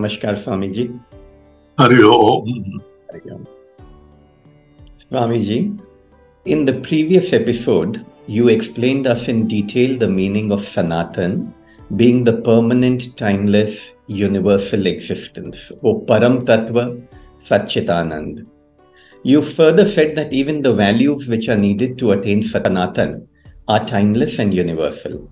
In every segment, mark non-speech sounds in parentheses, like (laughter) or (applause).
Namaskar, Swamiji. Hari Om. Swamiji, in the previous episode, you explained us in detail the meaning of Sanatan being the permanent, timeless, universal existence, or Param Tattva Satchitanand. You further said that even the values which are needed to attain Sanatan are timeless and universal.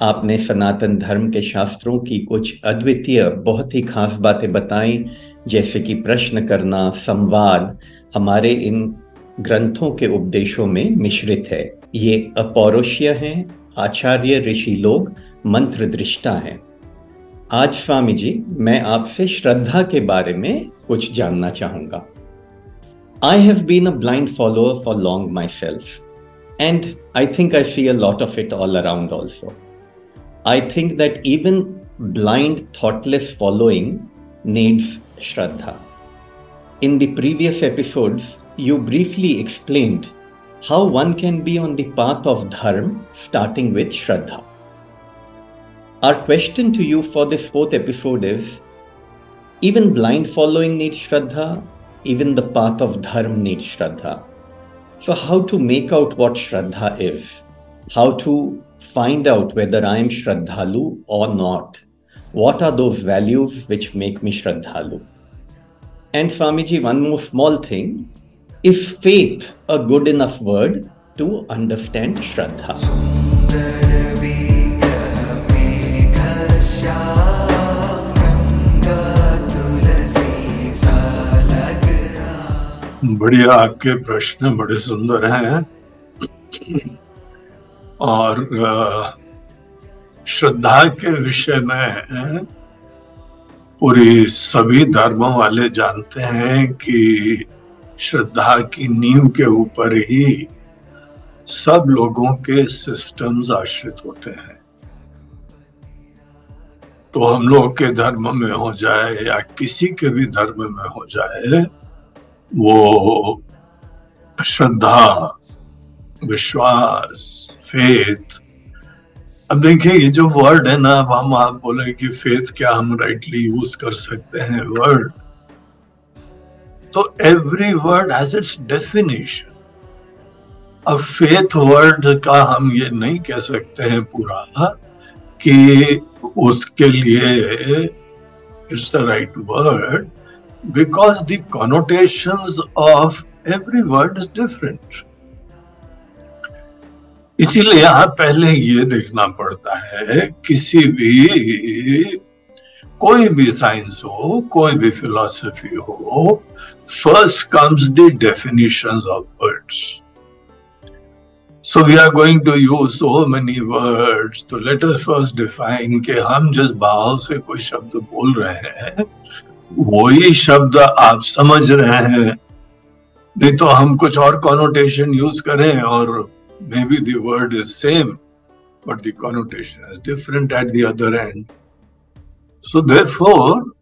आपने सनातन धर्म के शास्त्रों की कुछ अद्वितीय, बहुत ही खास बातें बताई, जैसे कि प्रश्न करना, संवाद, हमारे इन ग्रंथों के उपदेशों में मिश्रित है। ये अपौरुष्य हैं, आचार्य ऋषि लोग मंत्र दृष्टा हैं। आज स्वामी जी मैं आपसे श्रद्धा के बारे में कुछ जानना चाहूँगा। I have been a blind follower for long myself and I think I see a lot of it all around also I think that even blind, thoughtless following needs Shraddha. In the previous episodes, you briefly explained how one can be on the path of Dharma starting with Shraddha. Our question to you for this fourth episode is even blind following needs Shraddha, even the path of Dharma needs Shraddha. So, how to make out what Shraddha is, how to find out whether I am Shraddhalu or not? What are those values which make me Shraddhalu? And Swamiji, one more small thing is faith a good enough word to understand Shraddha? बढ़िया आपके प्रश्न बड़े सुंदर हैं और श्रद्धा के विषय में पूरी सभी धर्मों वाले जानते हैं कि श्रद्धा की नींव के ऊपर ही सब लोगों के सिस्टम्स आश्रित होते हैं। तो हम लोग के धर्म में हो जाए या किसी के भी धर्म में हो जाए, वो श्रद्धा, विश्वास फेथ अब देखिए, ये जो वर्ड है ना, अब हम आप बोले कि फेथ क्या हम राइटली यूज़ कर सकते हैं वर्ड तो every word has its definition अब फेथ वर्ड का हम ये नहीं कह सकते हैं पूरा कि उसके लिए it's the right word because the connotations of every word is different. इसीलिए यहाँ पहले ये देखना पड़ता है, किसी भी, कोई भी साइंस हो, कोई भी फिलोसफी हो first comes the definitions of words so we are going to use so many words तो लेट अस फ़र्स्ट डिफाइन कि हम जिस भाव से कोई शब्द बोल रहे हैं, वही शब्द आप समझ रहे हैं। नहीं तो हम कुछ और कॉनोटेशन यूज़ करें और maybe the word is same but the connotation is different at the other end so therefore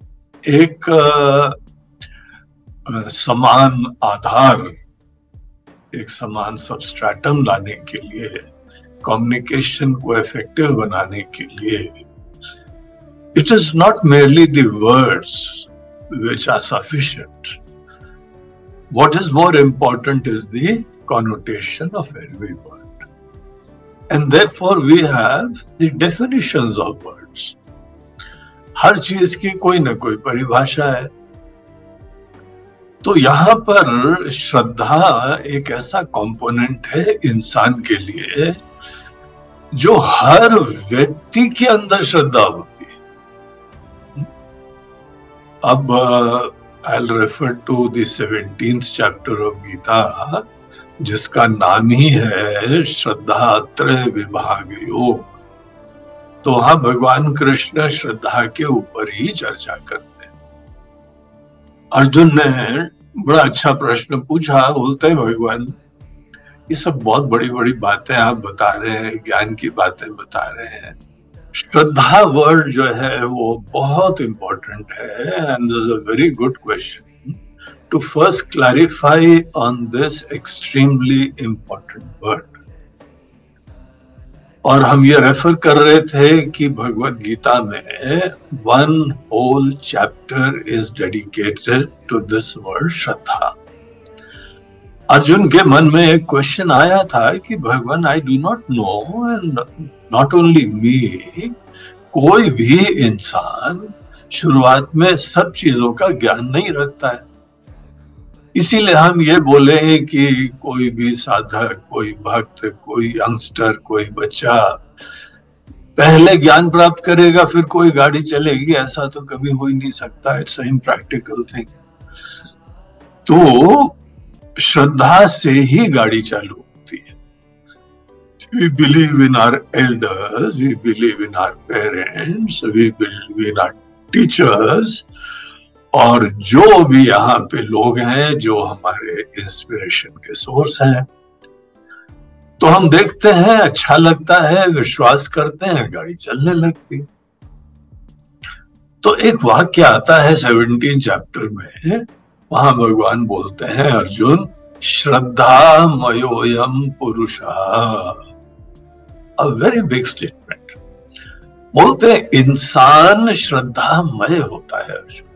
एक uh, समान आधार एक समान सबस्ट्रेटम लाने के लिए कम्युनिकेशन को इफ़ेक्टिव बनाने के लिए it is not merely the words which are sufficient. What is more important is the connotation of every word. And therefore, we have the definitions of words. हर चीज़ की कोई ना कोई परिभाषा है तो यहाँ पर श्रद्धा एक ऐसा कंपोनेंट है इंसान के लिए जो हर व्यक्ति के अंदर श्रद्धा होती है अब I refer to the seventeenth chapter of Gita जिसका नाम ही है श्रद्धा त्रय विभाग योग तो वहाँ भगवान कृष्ण श्रद्धा के ऊपर ही चर्चा करते हैं। अर्जुन ने बड़ा अच्छा प्रश्न पूछा, बोलते हैं, भगवान, ये सब बहुत बड़ी बड़ी बातें आप बता रहे हैं, ज्ञान की बातें बता रहे हैं। श्रद्धा वर्ड जो है वो बहुत इंपॉर्टेंट है and this a very good question to first clarify on this extremely important word और हम ये रेफर कर रहे थे कि भगवत गीता में one whole chapter is dedicated to this word श्रद्धा अर्जुन के मन में एक क्वेश्चन आया था कि भगवान I do not know and not only me कोई भी इंसान शुरुआत में सब चीज़ों का ज्ञान नहीं रखता है। इसीलिए हम ये बोले हैं कि कोई भी साधक, कोई भक्त, कोई यंगस्टर, कोई बच्चा पहले ज्ञान प्राप्त करेगा, फिर कोई गाड़ी चलेगी, ऐसा तो कभी हो ही नहीं सकता। इट्स इन प्रैक्टिकल थिंग तो श्रद्धा से ही गाड़ी चालू होती है। We believe in our elders we believe in our parents we believe in our teachers और जो भी यहाँ पे लोग हैं, जो हमारे इंस्पिरेशन के सोर्स हैं तो हम देखते हैं अच्छा लगता है, विश्वास करते हैं, गाड़ी चलने लगती। तो एक वाक्य आता है सेवनटीन चैप्टर में, वहाँ भगवान बोलते हैं, अर्जुन, श्रद्धा मयोयम पुरुष। अ वेरी बिग स्टेटमेंट बोलते हैं, इंसान श्रद्धामय होता है अर्जुन।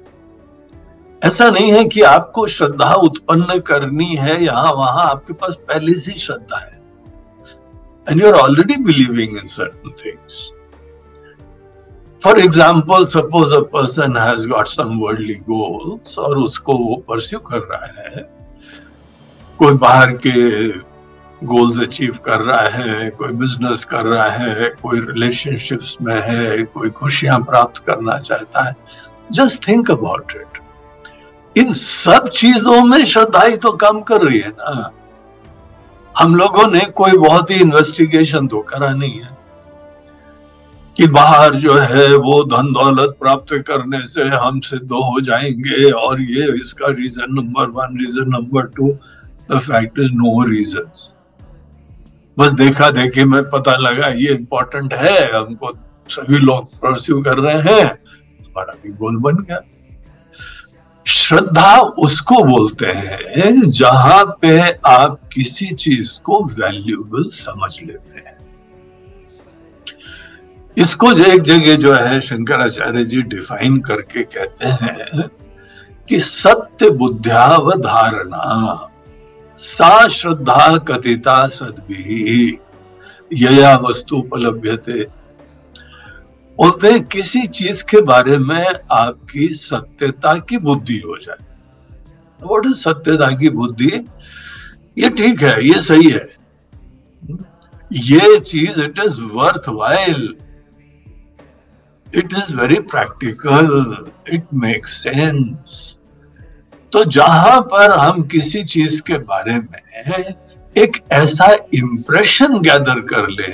ऐसा नहीं है कि आपको श्रद्धा उत्पन्न करनी है, यहाँ वहाँ आपके पास पहले से ही श्रद्धा है। And you are already believing in certain things for example suppose a person has got some worldly goals और उसको वो परस्यू कर रहा है। कोई बाहर के गोल्स अचीव कर रहा है, कोई बिज़नेस कर रहा है, कोई रिलेशनशिप्स में है, कोई खुशियाँ प्राप्त करना चाहता है। जस्ट थिंक अबाउट इट इन सब चीज़ों में श्रद्धा ही तो काम कर रही है ना। हम लोगों ने कोई बहुत ही इन्वेस्टिगेशन तो करा नहीं है कि बाहर जो है वो धन दौलत प्राप्त करने से हम सिद्ध हो जाएँगे और ये इसका reason number one reason number two the fact is no reason बस देखा देखे में पता लगा ये इंपॉर्टेंट है, हमको सभी लोग परस्यू कर रहे हैं, हमारा भी गोल बन गया। श्रद्धा उसको बोलते हैं, जहाँ पे आप किसी चीज़ को वैल्यूबल समझ लेते हैं। इसको एक जगह जो है शंकराचार्य जी डिफाइन करके कहते हैं कि सत्य बुद्ध्यावधारणा, सा श्रद्धा कथिता सदभी, यया वस्तु उपलब्ध हैं किसी चीज़ के बारे में आपकी सत्यता की बुद्धि हो जाए। वॉट सत्यता की बुद्धि? ये ठीक है, ये सही है। ये चीज़ it is worthwhile it is very practical it make sense तो जहाँ पर हम किसी चीज़ के बारे में एक ऐसा इंप्रेशन गैदर कर ले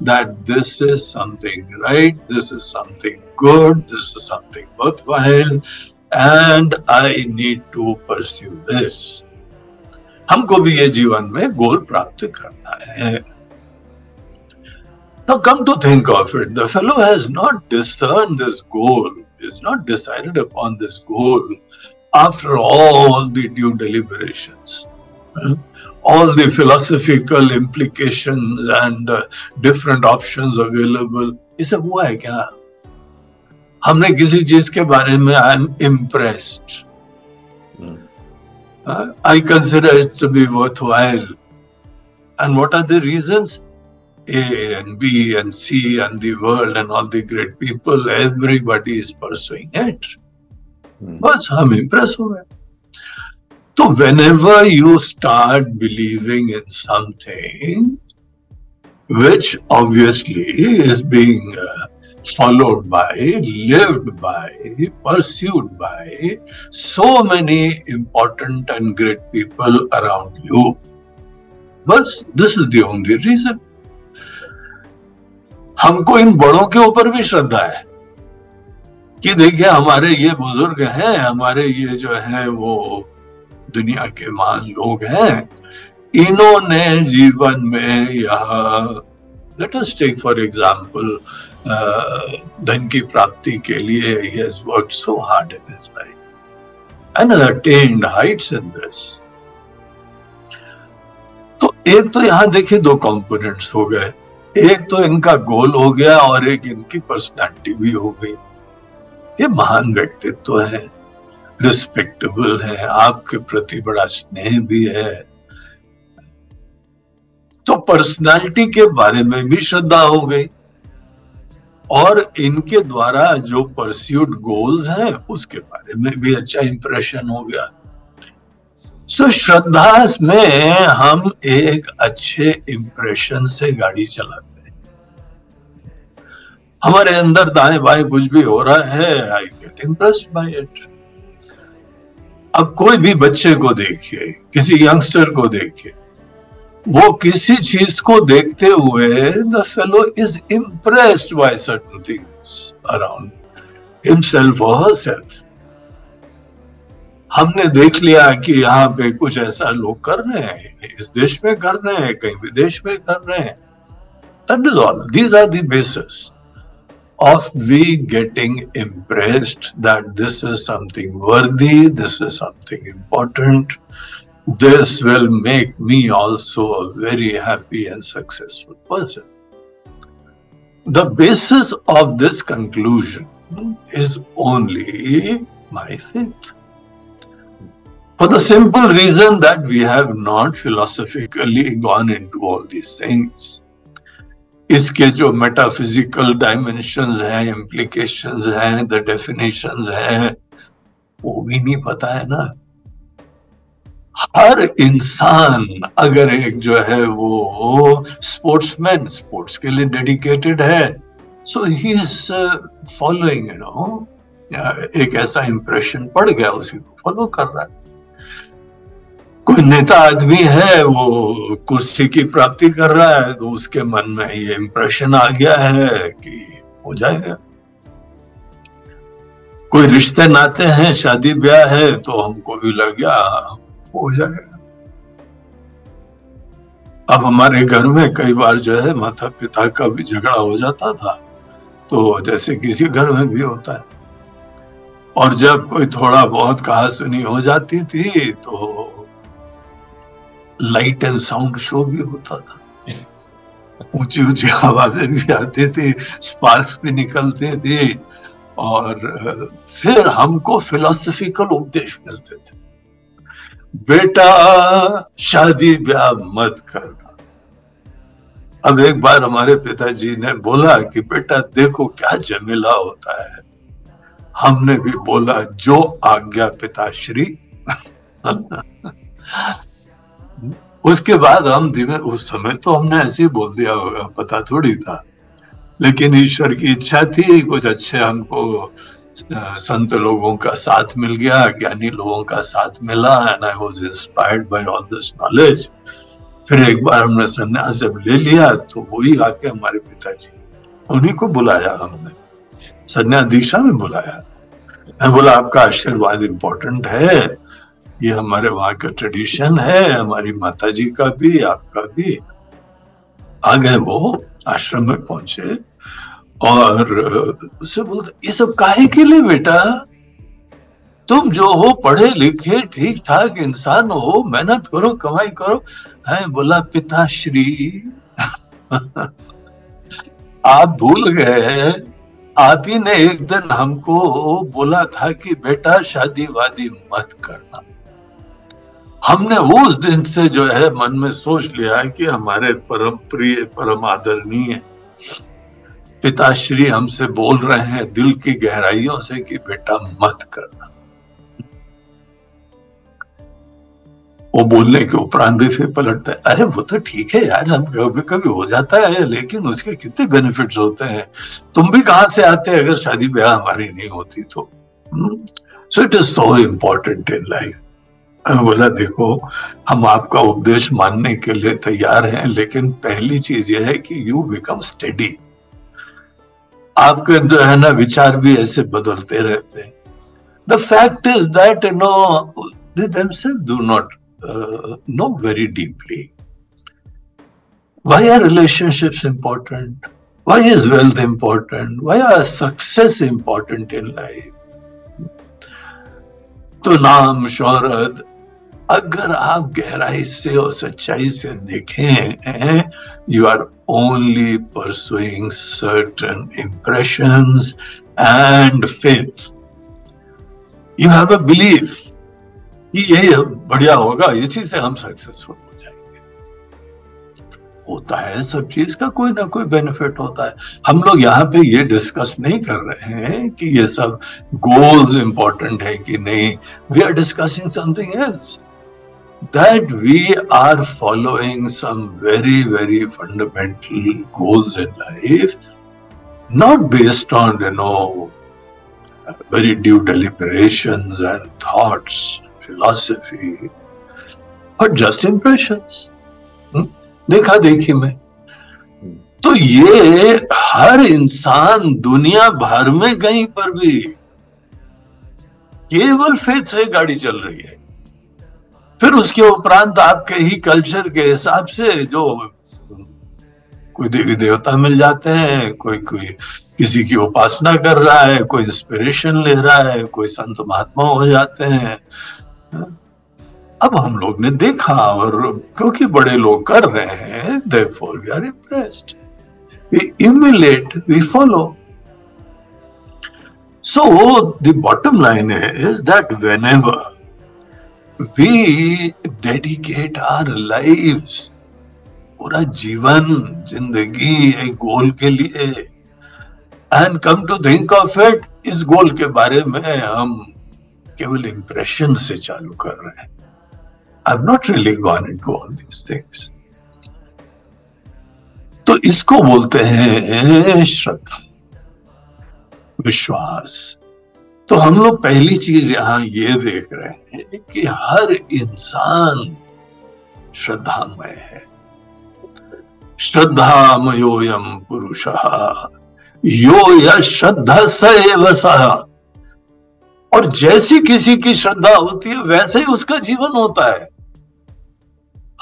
that this is something right, this is something good, this is something worthwhile, and I need to pursue this. हमको भी ये जीवन में गोल प्राप्त करना है Now come to think of it, the fellow has not discerned this goal, is not decided upon this goal after all the due deliberations. all the philosophical implications and uh, different options available ये सब हुआ है क्या हमने किसी चीज के बारे में I am impressed I consider it to be worthwhile and what are the reasons A and B and C and the world and all the great people, everybody is pursuing it. Hmm. बस हम impress हो गए तो whenever you start believing in something which obviously is being followed by live by pursued by so many important and great people around you बस this is the reason हमको इन बड़ों के ऊपर भी श्रद्धा है कि देखिए हमारे ये बुज़ुर्ग हैं, हमारे ये जो है वो दुनिया के महान लोग हैं। इन्होंने जीवन में यह let us take for example धन की प्राप्ति के लिए worked so hard in his life. And attained heights in this. तो एक तो यहाँ देखिए दो कंपोनेंट्स हो गए। एक तो इनका गोल हो गया और एक इनकी पर्सनालिटी भी हो गई। ये महान व्यक्तित्व है। रिस्पेक्टेबल है आपके प्रति बड़ा स्नेह भी है। तो पर्सनालिटी के बारे में भी श्रद्धा हो गई। और इनके द्वारा जो परस्यूड गोल्स हैं उसके बारे में भी अच्छा इंप्रेशन हो गया। सो so, श्रद्धा में हम एक अच्छे इंप्रेशन से गाड़ी चलाते हैं। हमारे अंदर दाएँ बाएँ कुछ भी हो रहा है I get impressed by it अब कोई भी बच्चे को देखिए, किसी यंगस्टर को देखिए, वो किसी चीज़ को देखते हुए the fellow is impressed by certain things around himself और हरसेल्फ हमने देख लिया कि यहाँ पे कुछ ऐसा लोग कर रहे हैं, इस देश में कर रहे हैं, कहीं विदेश में कर रहे हैं। That is all these are the basis of we getting impressed that this is something worthy, this is something important, this will make me also a very happy and successful person. The basis of this conclusion is only my faith. For the simple reason that we have not philosophically gone into all these things. इसके जो metaphysical dimensions हैं implications हैं the definitions हैं, वो भी नहीं पता है ना। हर इंसान अगर एक जो है वो स्पोर्ट्समैन स्पोर्ट्स के लिए डेडिकेटेड है so he is following you know एक ऐसा इंप्रेशन पड़ गया, उसी को फॉलो कर रहा है। कोई नेता आदमी है, वो कुर्सी की प्राप्ति कर रहा है तो उसके मन में ये इंप्रेशन आ गया है कि हो जाएगा। कोई रिश्ते नाते हैं, शादी ब्याह है तो हमको भी लग गया, हो जाएगा। अब हमारे घर में कई बार जो है माता पिता का भी झगड़ा हो जाता था तो जैसे किसी घर में भी होता है। और जब कोई थोड़ा बहुत कहा सुनी हो जाती थी तो लाइट एंड साउंड शो भी होता था। ऊँची ऊँची आवाज़ें भी आती थी स्पार्क्स भी निकलते थे और फिर हमको फिलोसफिकल उपदेश मिलते थे। बेटा शादी ब्याह मत करना। अब एक बार हमारे पिताजी ने बोला कि बेटा देखो क्या जमेला होता है। हमने भी बोला जो आज्ञा पिताश्री। (laughs) उसके बाद हम धीमे उस समय तो हमने ऐसे ही बोल दिया होगा, पता थोड़ी था। लेकिन ईश्वर की इच्छा थी, कुछ अच्छे हमको संत लोगों का साथ मिल गया, ज्ञानी लोगों का साथ मिला and I was inspired by all this knowledge फिर एक बार हमने संन्यास जब ले लिया तो वही आके हमारे पिताजी उन्हीं को बुलाया हमने। संन्यास दीक्षा में बुलाया। बोला, आपका आशीर्वाद इम्पोर्टेंट है। ये हमारे वहाँ का ट्रेडिशन है, हमारी माता जी का भी, आपका भी। आ गए वो, आश्रम में पहुँचे। और उससे बोलते, ये सब काहे के लिए बेटा? तुम जो हो, पढ़े लिखे ठीक ठाक इंसान हो, मेहनत करो, कमाई करो। है, बोला, पिताश्री, (laughs) आप भूल गए। आप ही ने एक दिन हमको बोला था कि बेटा शादी वादी मत करना। हमने उस दिन से जो है मन में सोच लिया कि हमारे परम प्रिय, परम आदरणीय पिताश्री हमसे बोल रहे हैं दिल की गहराइयों से कि बेटा मत करना। वो बोलने के उपरांत भी फिर पलटता है, अरे, वो तो ठीक है यार, हम कभी कभी हो जाता है, लेकिन उसके कितने बेनिफिट्स होते हैं। तुम भी कहाँ से आते अगर शादी ब्याह हमारी नहीं होती तो। So it is so important in life बोला, देखो, हम आपका उपदेश मानने के लिए तैयार हैं, लेकिन पहली चीज़ यह है कि यू बिकम स्टडी आपके जो है ना, विचार भी ऐसे बदलते रहते the fact is that no they do not know very deeply why are relationship important why is wealth important why are success important in life तो नाम, शोहरत अगर आप गहराई से और सच्चाई से देखें you are only pursuing certain impressions and faith. You have a belief कि ये बढ़िया होगा, इसी से हम सक्सेसफुल हो जाएँगे। होता है, सब चीज़ का कोई ना कोई बेनिफिट होता है। हम लोग यहाँ पे ये डिस्कस नहीं कर रहे हैं कि ये सब गोल्स इंपॉर्टेंट है कि नहीं। We are discussing something else that we are following some very, very fundamental goals in life, not based on, you know, very deep deliberations and thoughts, philosophy, but just impressions. Hmm? देखा देखी में तो ये हर इंसान दुनिया भर में कहीं पर भी केवल फेथ से गाड़ी चल रही है फिर उसके उपरांत आपके ही कल्चर के हिसाब से जो कोई देवी देवता मिल जाते हैं, कोई कोई किसी की उपासना कर रहा है, कोई इंस्पिरेशन ले रहा है, कोई संत महात्मा हो जाते हैं। अब हम लोग ने देखा और क्योंकि बड़े लोग कर रहे हैं, therefore we are impressed. We emulate, we follow. So, the bottom line is that whenever we dedicate our life पूरा जीवन, ज़िंदगी एक गोल के लिए। And come to think of it इस गोल के बारे में हम केवल इंप्रेशन से चालू कर रहे हैं। I have not really gone into all these things तो इसको बोलते हैं श्रद्धा, विश्वास। तो हम लोग पहली चीज़ यहाँ ये देख रहे हैं कि हर इंसान श्रद्धामय है। श्रद्धामयोयम पुरुष। यो या श्रद्धा सह और जैसी किसी की श्रद्धा होती है, वैसे ही उसका जीवन होता है।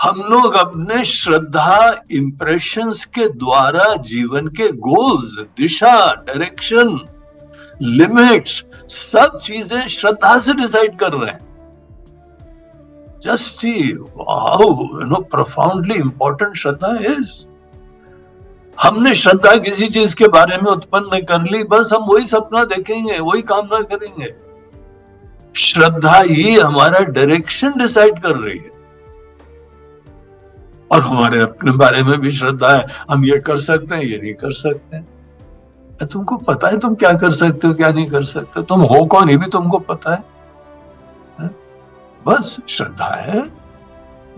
हम लोग अपने श्रद्धा इंप्रेशंस के द्वारा जीवन के गोल्स दिशा डायरेक्शन लिमिट्स, सब चीज़ें श्रद्धा से डिसाइड कर रहे हैं। Just see you know profoundly important Shraddha is हमने श्रद्धा किसी चीज़ के बारे में उत्पन्न कर ली, बस हम वही सपना देखेंगे, वही कामना करेंगे। श्रद्धा ही हमारा डायरेक्शन डिसाइड कर रही है। और हमारे अपने बारे में भी श्रद्धा है। हम ये कर सकते हैं, ये नहीं कर सकते हैं। तुमको पता है तुम क्या कर सकते हो क्या नहीं कर सकते तुम हो कौन? ये भी तुमको पता है, है? बस श्रद्धा है।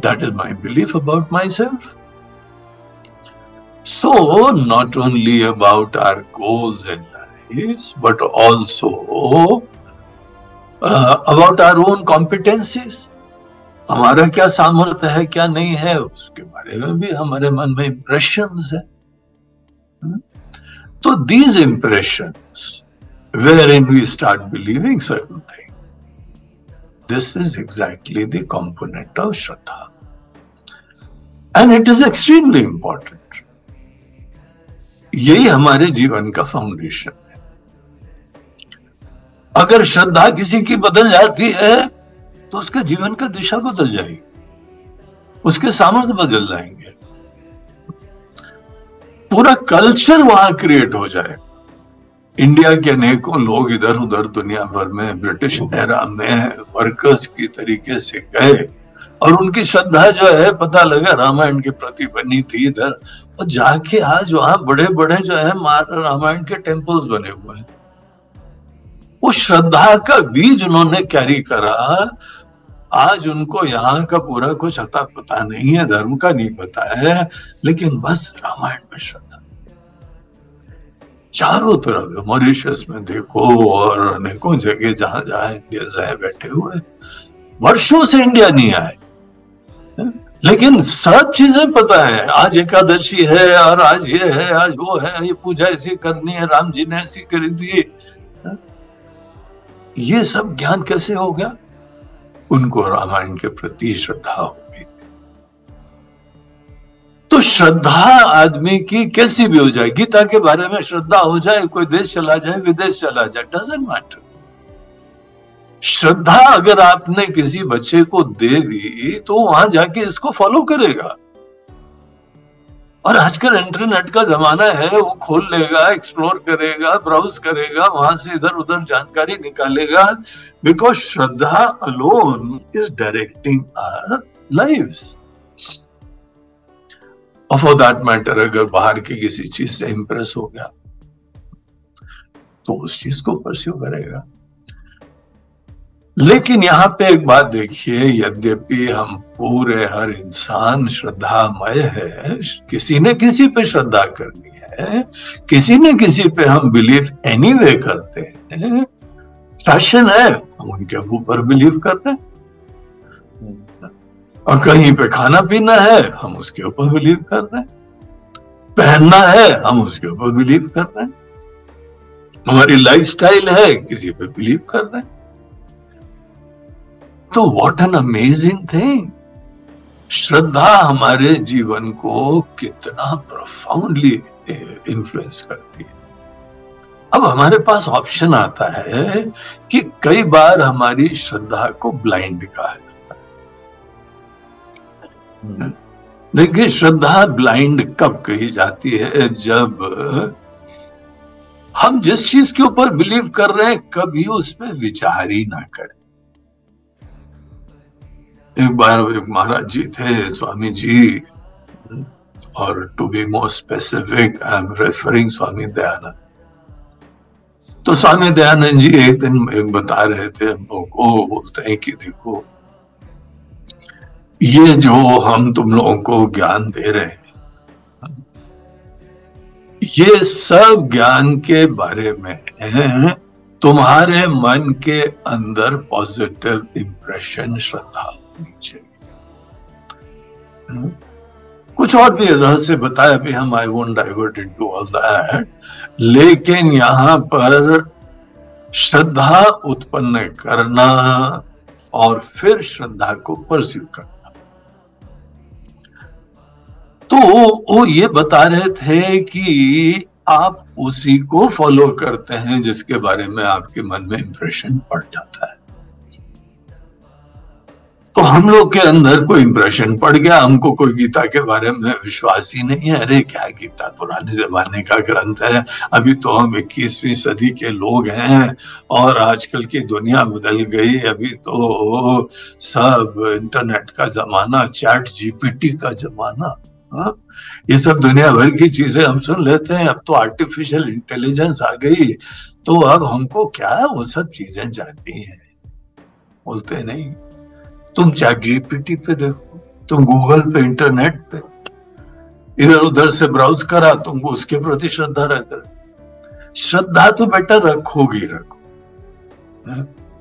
That is my belief about myself not only about our goals in life, but also uh, about our own competencies. हमारा क्या सामर्थ्य है क्या नहीं है उसके बारे में भी हमारे मन में इंप्रेशन है? तो these impression wherein we start believing certain thing this is exactly the component of Shraddha and it is extremely important यही हमारे जीवन का फाउंडेशन है अगर श्रद्धा किसी की बदल जाती है तो उसके जीवन का दिशा बदल जाएगी उसके सामर्थ्य बदल जाएँगे पूरा कल्चर वहाँ क्रिएट हो जाए। इंडिया के अनेकों लोग इधर उधर दुनिया भर में ब्रिटिश एरा में वर्कर्स की तरीके से गए और उनकी श्रद्धा जो है, पता लगा रामायण के प्रति बनी थी इधर। और जाके आज वहाँ बड़े बड़े जो है रामायण के टेम्पल्स बने हुए हैं। उस श्रद्धा का बीज उन्होंने कैरी करा आज उनको यहाँ का पूरा कुछ अता पता नहीं है, धर्म का नहीं पता है, लेकिन बस रामायण में श्रद्धा। चारों तरफ़ मॉरिशस में देखो और अनेकों जगह जहाँ जहाँ इंडिया है बैठे हुए वर्षों से इंडिया नहीं आए। लेकिन सब चीज़ें पता है। आज एकादशी है, और आज ये है, आज वो है, ये पूजा ऐसी करनी है, राम जी ने ऐसी करी थी। ये सब ज्ञान कैसे हो गया? उनको रामायण के प्रति श्रद्धा होगी। तो श्रद्धा आदमी की कैसी भी हो जाए, गीता के बारे में श्रद्धा हो जाए, कोई देश चला जाए, विदेश चला जाए डजेंट मैटर श्रद्धा अगर आपने किसी बच्चे को दे दी तो वहाँ जाके इसको फॉलो करेगा। और आजकल इंटरनेट का जमाना है, वो खोल लेगा एक्सप्लोर करेगा ब्राउज करेगा, वहाँ से इधर उधर जानकारी निकालेगा। Because Shraddha alone is directing our or for that matter अगर बाहर की किसी चीज़ से इंप्रेस हो गया तो उस चीज़ को परस्यू करेगा। लेकिन यहाँ पे एक बात देखिए, यद्यपि हम पूरे हर इंसान श्रद्धामय है, किसी ने किसी पे श्रद्धा करनी है, किसी ने किसी पे हम बिलीव एनी anyway करते हैं फ़ैशन है, हम उनके ऊपर बिलीव कर रहे हैं। और कहीं पे खाना पीना है, हम उसके ऊपर बिलीव कर रहे हैं। पहनना है, हम उसके ऊपर बिलीव कर रहे हैं। हमारी लाइफस्टाइल है, किसी पे बिलीव कर रहे हैं। तो व्हाट एन अमेजिंग थिंग श्रद्धा हमारे जीवन को कितना प्रोफाउंडली इन्फ्लुएंस करती है। अब हमारे पास ऑप्शन आता है कि कई बार हमारी श्रद्धा को ब्लाइंड कहा जाता है। देखिए, श्रद्धा ब्लाइंड कब कही जाती है? जब हम जिस चीज़ के ऊपर बिलीव कर रहे हैं, कभी उसमें विचार ही ना करें। एक बार एक महाराज जी थे, स्वामी जी, और to be more specific I am referring Swami Dayanand. तो स्वामी दयानंद जी एक दिन एक बता रहे थे को बोलते हैं कि देखो, ये जो हम तुम लोगों को ज्ञान दे रहे हैं, ये सब ज्ञान के बारे में तुम्हारे मन के अंदर पॉजिटिव इंप्रेशन श्रद्धा। चाहिए हम्म? कुछ और भी रहस्य बताया भी हम I won't divert into all that लेकिन यहाँ पर श्रद्धा उत्पन्न करना और फिर श्रद्धा को परस्यू करना तो वो ये बता रहे थे कि आप उसी को फॉलो करते हैं जिसके बारे में आपके मन में इंप्रेशन पड़ जाता है तो हम लोग के अंदर कोई इंप्रेशन पड़ गया। हमको कोई गीता के बारे में विश्वास ही नहीं है। अरे, क्या गीता? पुराने जमाने का ग्रंथ है। अभी तो हम इक्कीसवीं सदी के लोग हैं और आजकल की दुनिया बदल गई। अभी तो सब इंटरनेट का जमाना चैट जीपीटी का जमाना, हा? ये सब दुनिया भर की चीज़ें हम सुन लेते हैं। अब तो आर्टिफिशियल इंटेलिजेंस आ गई। तो अब हमको क्या वो सब चीज़ें जाननी है? बोलते नहीं। तुम चैट जीपीटी पे देखो, तुम गूगल पे इंटरनेट पे। इधर उधर से ब्राउज करा, तुमको उसके प्रति श्रद्धा रहता है। श्रद्धा तो बेटा रखोगी, रखो।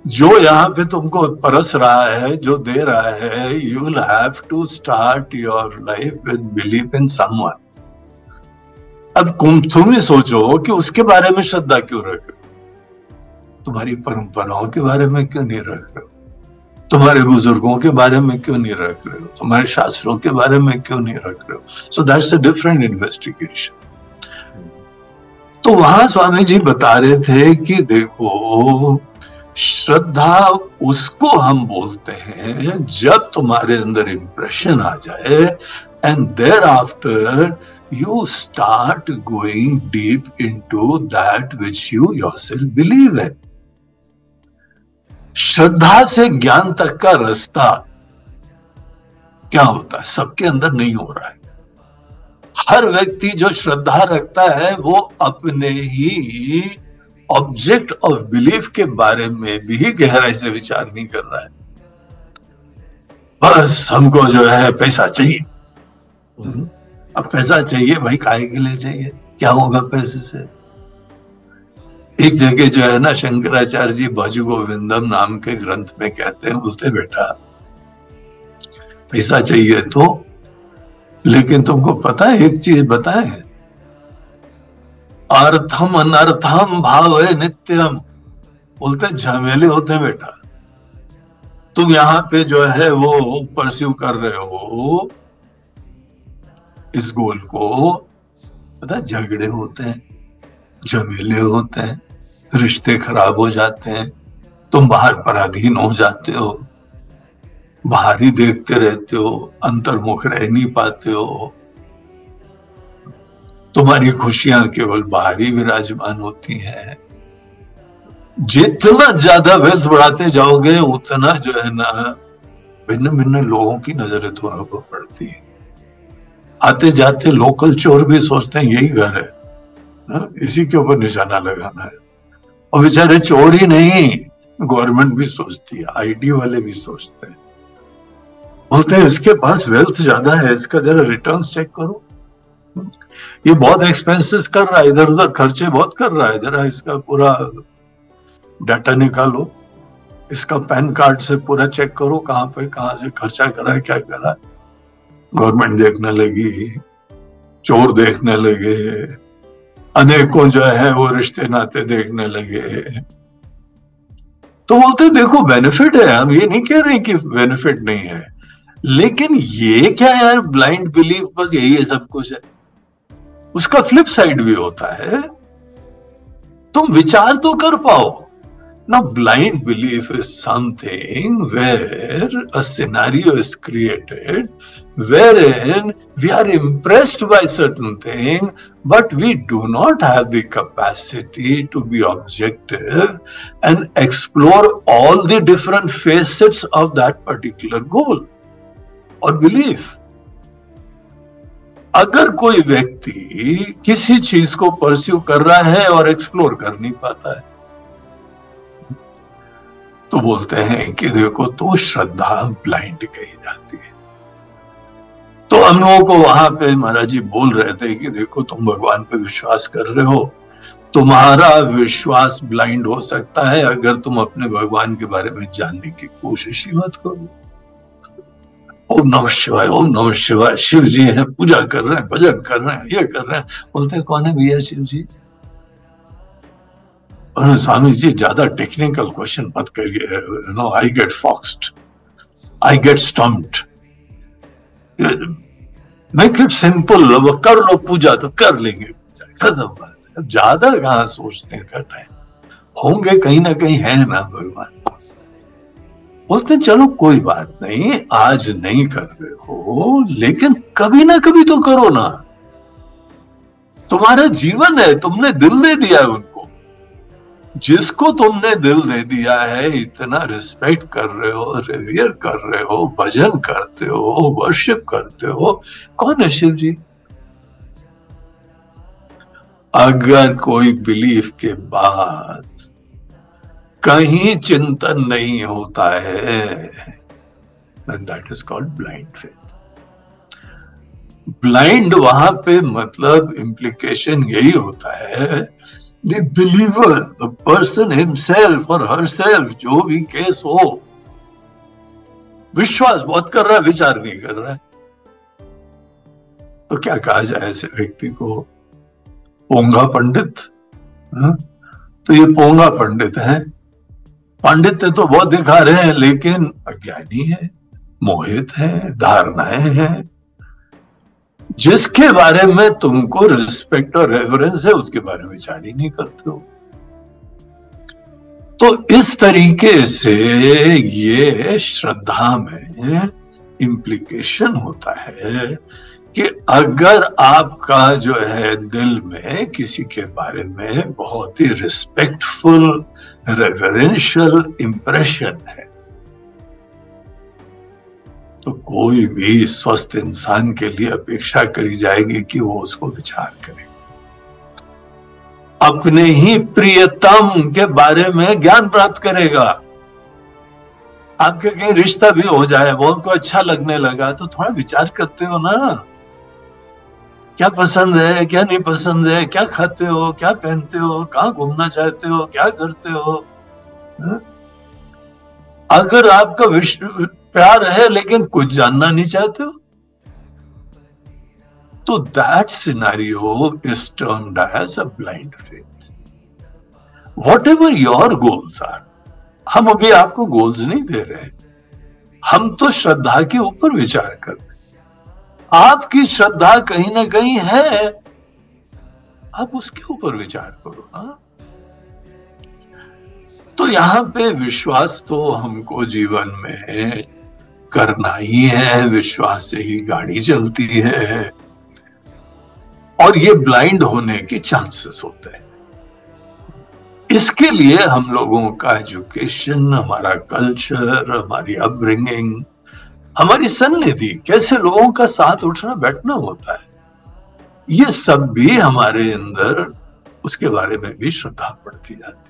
जो यहाँ पे तुमको परस रहा है, जो दे रहा है you will have to start your life with believe in someone अब तुम ही सोचो कि उसके बारे में श्रद्धा क्यों रख रहे हो? तुम्हारी परंपराओं के बारे में क्यों नहीं रख रहे हो? तुम्हारे बुज़ुर्गों के बारे में क्यों नहीं रख रहे हो? तुम्हारे शास्त्रों के बारे में क्यों नहीं रख रहे हो? So that's a different investigation तो वहाँ स्वामी जी बता रहे थे कि देखो, श्रद्धा उसको हम बोलते हैं जब तुम्हारे अंदर इंप्रेशन आ जाए and thereafter you start going deep into that which you yourself believe in श्रद्धा से ज्ञान तक का रास्ता क्या होता है? सबके अंदर नहीं हो रहा है। हर व्यक्ति जो श्रद्धा रखता है वो अपने ही ऑब्जेक्ट ऑफ़ बिलीफ के बारे में भी गहराई से विचार नहीं कर रहा है। बस हमको जो है पैसा चाहिए। अब पैसा चाहिए भाई काय के लिए चाहिए। क्या होगा पैसे से? एक जगह जो है ना शंकराचार्य जी भज गोविंदम नाम के ग्रंथ में कहते हैं, बोलते बेटा, पैसा चाहिए तो लेकिन तुमको पता है, एक चीज़ बताए। अर्थम अनर्थम भाव है नित्यम। बोलते झमेले होते बेटा। तुम यहाँ पे जो है, वो परस्यू कर रहे हो। इस गोल को, पता झगड़े होते हैं, झमेले होते हैं। रिश्ते खराब हो जाते हैं, तुम बाहर पराधीन हो जाते हो, बाहर ही देखते रहते हो, अंतर्मुख रह नहीं पाते हो। तुम्हारी खुशियाँ केवल बाहरी विराजमान होती हैं। जितना ज़्यादा वेल्थ बढ़ाते जाओगे, उतना जो है ना भिन्न भिन्न लोगों की नज़रें तुम्हारे ऊपर पड़ती है। आते जाते लोकल चोर भी सोचते हैं, यही घर है ना? इसी के ऊपर निशाना लगाना है। और बेचारे चोर ही नहीं गवर्नमेंट भी सोचती है आईडी वाले भी सोचते हैं। बोलते हैं, इसके पास वेल्थ ज़्यादा है, इसका जरा रिटर्न चेक करो। ये बहुत एक्सपेंसेस कर रहा है इधर उधर खर्चे बहुत कर रहा है, जरा इसका पूरा डाटा निकालो। इसका पैन कार्ड से पूरा चेक करो, कहाँ पे, कहाँ से खर्चा करा है, क्या करा गवर्नमेंट देखने लगी, चोर देखने लगे। अनेकों जो है वो रिश्ते नाते देखने लगे तो बोलते देखो बेनिफिट है, हम ये नहीं कह रहे कि बेनिफिट नहीं है। लेकिन ये क्या यार ब्लाइंड बिलीफ बस यही है, सब कुछ है। उसका फ्लिप साइड भी होता है, तुम विचार तो कर पाओ Now, blind belief is something where a scenario is created wherein we are impressed by certain thing, but we do not have the capacity to be objective and explore all the different facets of that particular goal or belief. अगर कोई व्यक्ति किसी चीज़ को pursue कर रहा है और explore कर नहीं पाता है तो बोलते हैं कि देखो तो श्रद्धा ब्लाइंड कही जाती है। तो हम लोगों को वहाँ पे महाराज जी बोल रहे थे कि देखो, तुम भगवान पे विश्वास कर रहे हो। तुम्हारा विश्वास ब्लाइंड हो सकता है अगर तुम अपने भगवान के बारे में जानने की कोशिश ही मत करो। ओम नम शिवाय, ओम नम शिवाय, शिव जी है, पूजा कर रहे हैं, भजन कर रहे हैं, ये कर रहे हैं। बोलते हैं, कौन है भैया शिव जी? स्वामी जी, ज़्यादा टेक्निकल क्वेश्चन मत करिए no I get foxed I get stumped make it simple कर लो पूजा तो कर लेंगे खत्म बात ज़्यादा कहा सोचने का टाइम होंगे कहीं ना कहीं, है ना भगवान। बोलते चलो, कोई बात नहीं, आज नहीं कर रहे हो, लेकिन कभी ना कभी तो करो ना। तुम्हारा जीवन है, तुमने दिल दे दिया है उनको। जिसको तुमने दिल दे दिया है, इतना रिस्पेक्ट कर रहे हो रिवियर कर रहे हो, भजन करते हो वर्शिप करते हो, कौन है शिव जी? अगर कोई बिलीफ के बाद कहीं चिंतन नहीं होता है that is called blind faith blind वहाँ पे मतलब इंप्लीकेशन यही होता है the believer, the person himself or herself, जो भी केस हो। विश्वास बहुत कर रहा है विचार नहीं कर रहा है। तो क्या कहा जाए ऐसे व्यक्ति को? पोंगा पंडित हा? तो ये पोंगा पंडित है। पांडित्य तो बहुत दिखा रहे हैं लेकिन अज्ञानी है मोहित है धारणाएँ हैं। जिसके बारे में तुमको रिस्पेक्ट और रेफरेंस है, उसके बारे में विचार ही नहीं करते हो। तो इस तरीके से ये श्रद्धा में इम्प्लीकेशन होता है कि अगर आपका जो है दिल में किसी के बारे में बहुत ही रिस्पेक्टफुल रेफरेंशियल इंप्रेशन है तो कोई भी स्वस्थ इंसान के लिए अपेक्षा करी जाएगी कि वो उसको विचार करे। अपने ही प्रियतम के बारे में ज्ञान प्राप्त करेगा। आपके कहीं रिश्ता भी हो जाए बहुत को अच्छा लगने लगा तो थोड़ा विचार करते हो ना। क्या पसंद है, क्या नहीं पसंद है, क्या खाते हो, क्या पहनते हो, कहाँ घूमना चाहते हो, क्या करते हो, हा? अगर आपका विश्व प्यार है, लेकिन कुछ जानना नहीं चाहते हो? तो that scenario is termed as a blind faith whatever your goals are हम अभी आपको गोल्स नहीं दे रहे हम तो श्रद्धा के ऊपर विचार कर रहे आपकी श्रद्धा कहीं ना कहीं है। आप उसके ऊपर विचार करो ना। तो यहाँ पे विश्वास तो हमको जीवन में करना ही है, विश्वास से ही गाड़ी चलती है। और ये ब्लाइंड होने के चांसेस होते हैं। इसके लिए हम लोगों का एजुकेशन, हमारा कल्चर, हमारी अपब्रिंगिंग, हमारी सन्निधि, कैसे लोगों का साथ उठना, बैठना होता है, ये सब भी हमारे अंदर, उसके बारे में भी श्रद्धा पड़ती जाती है।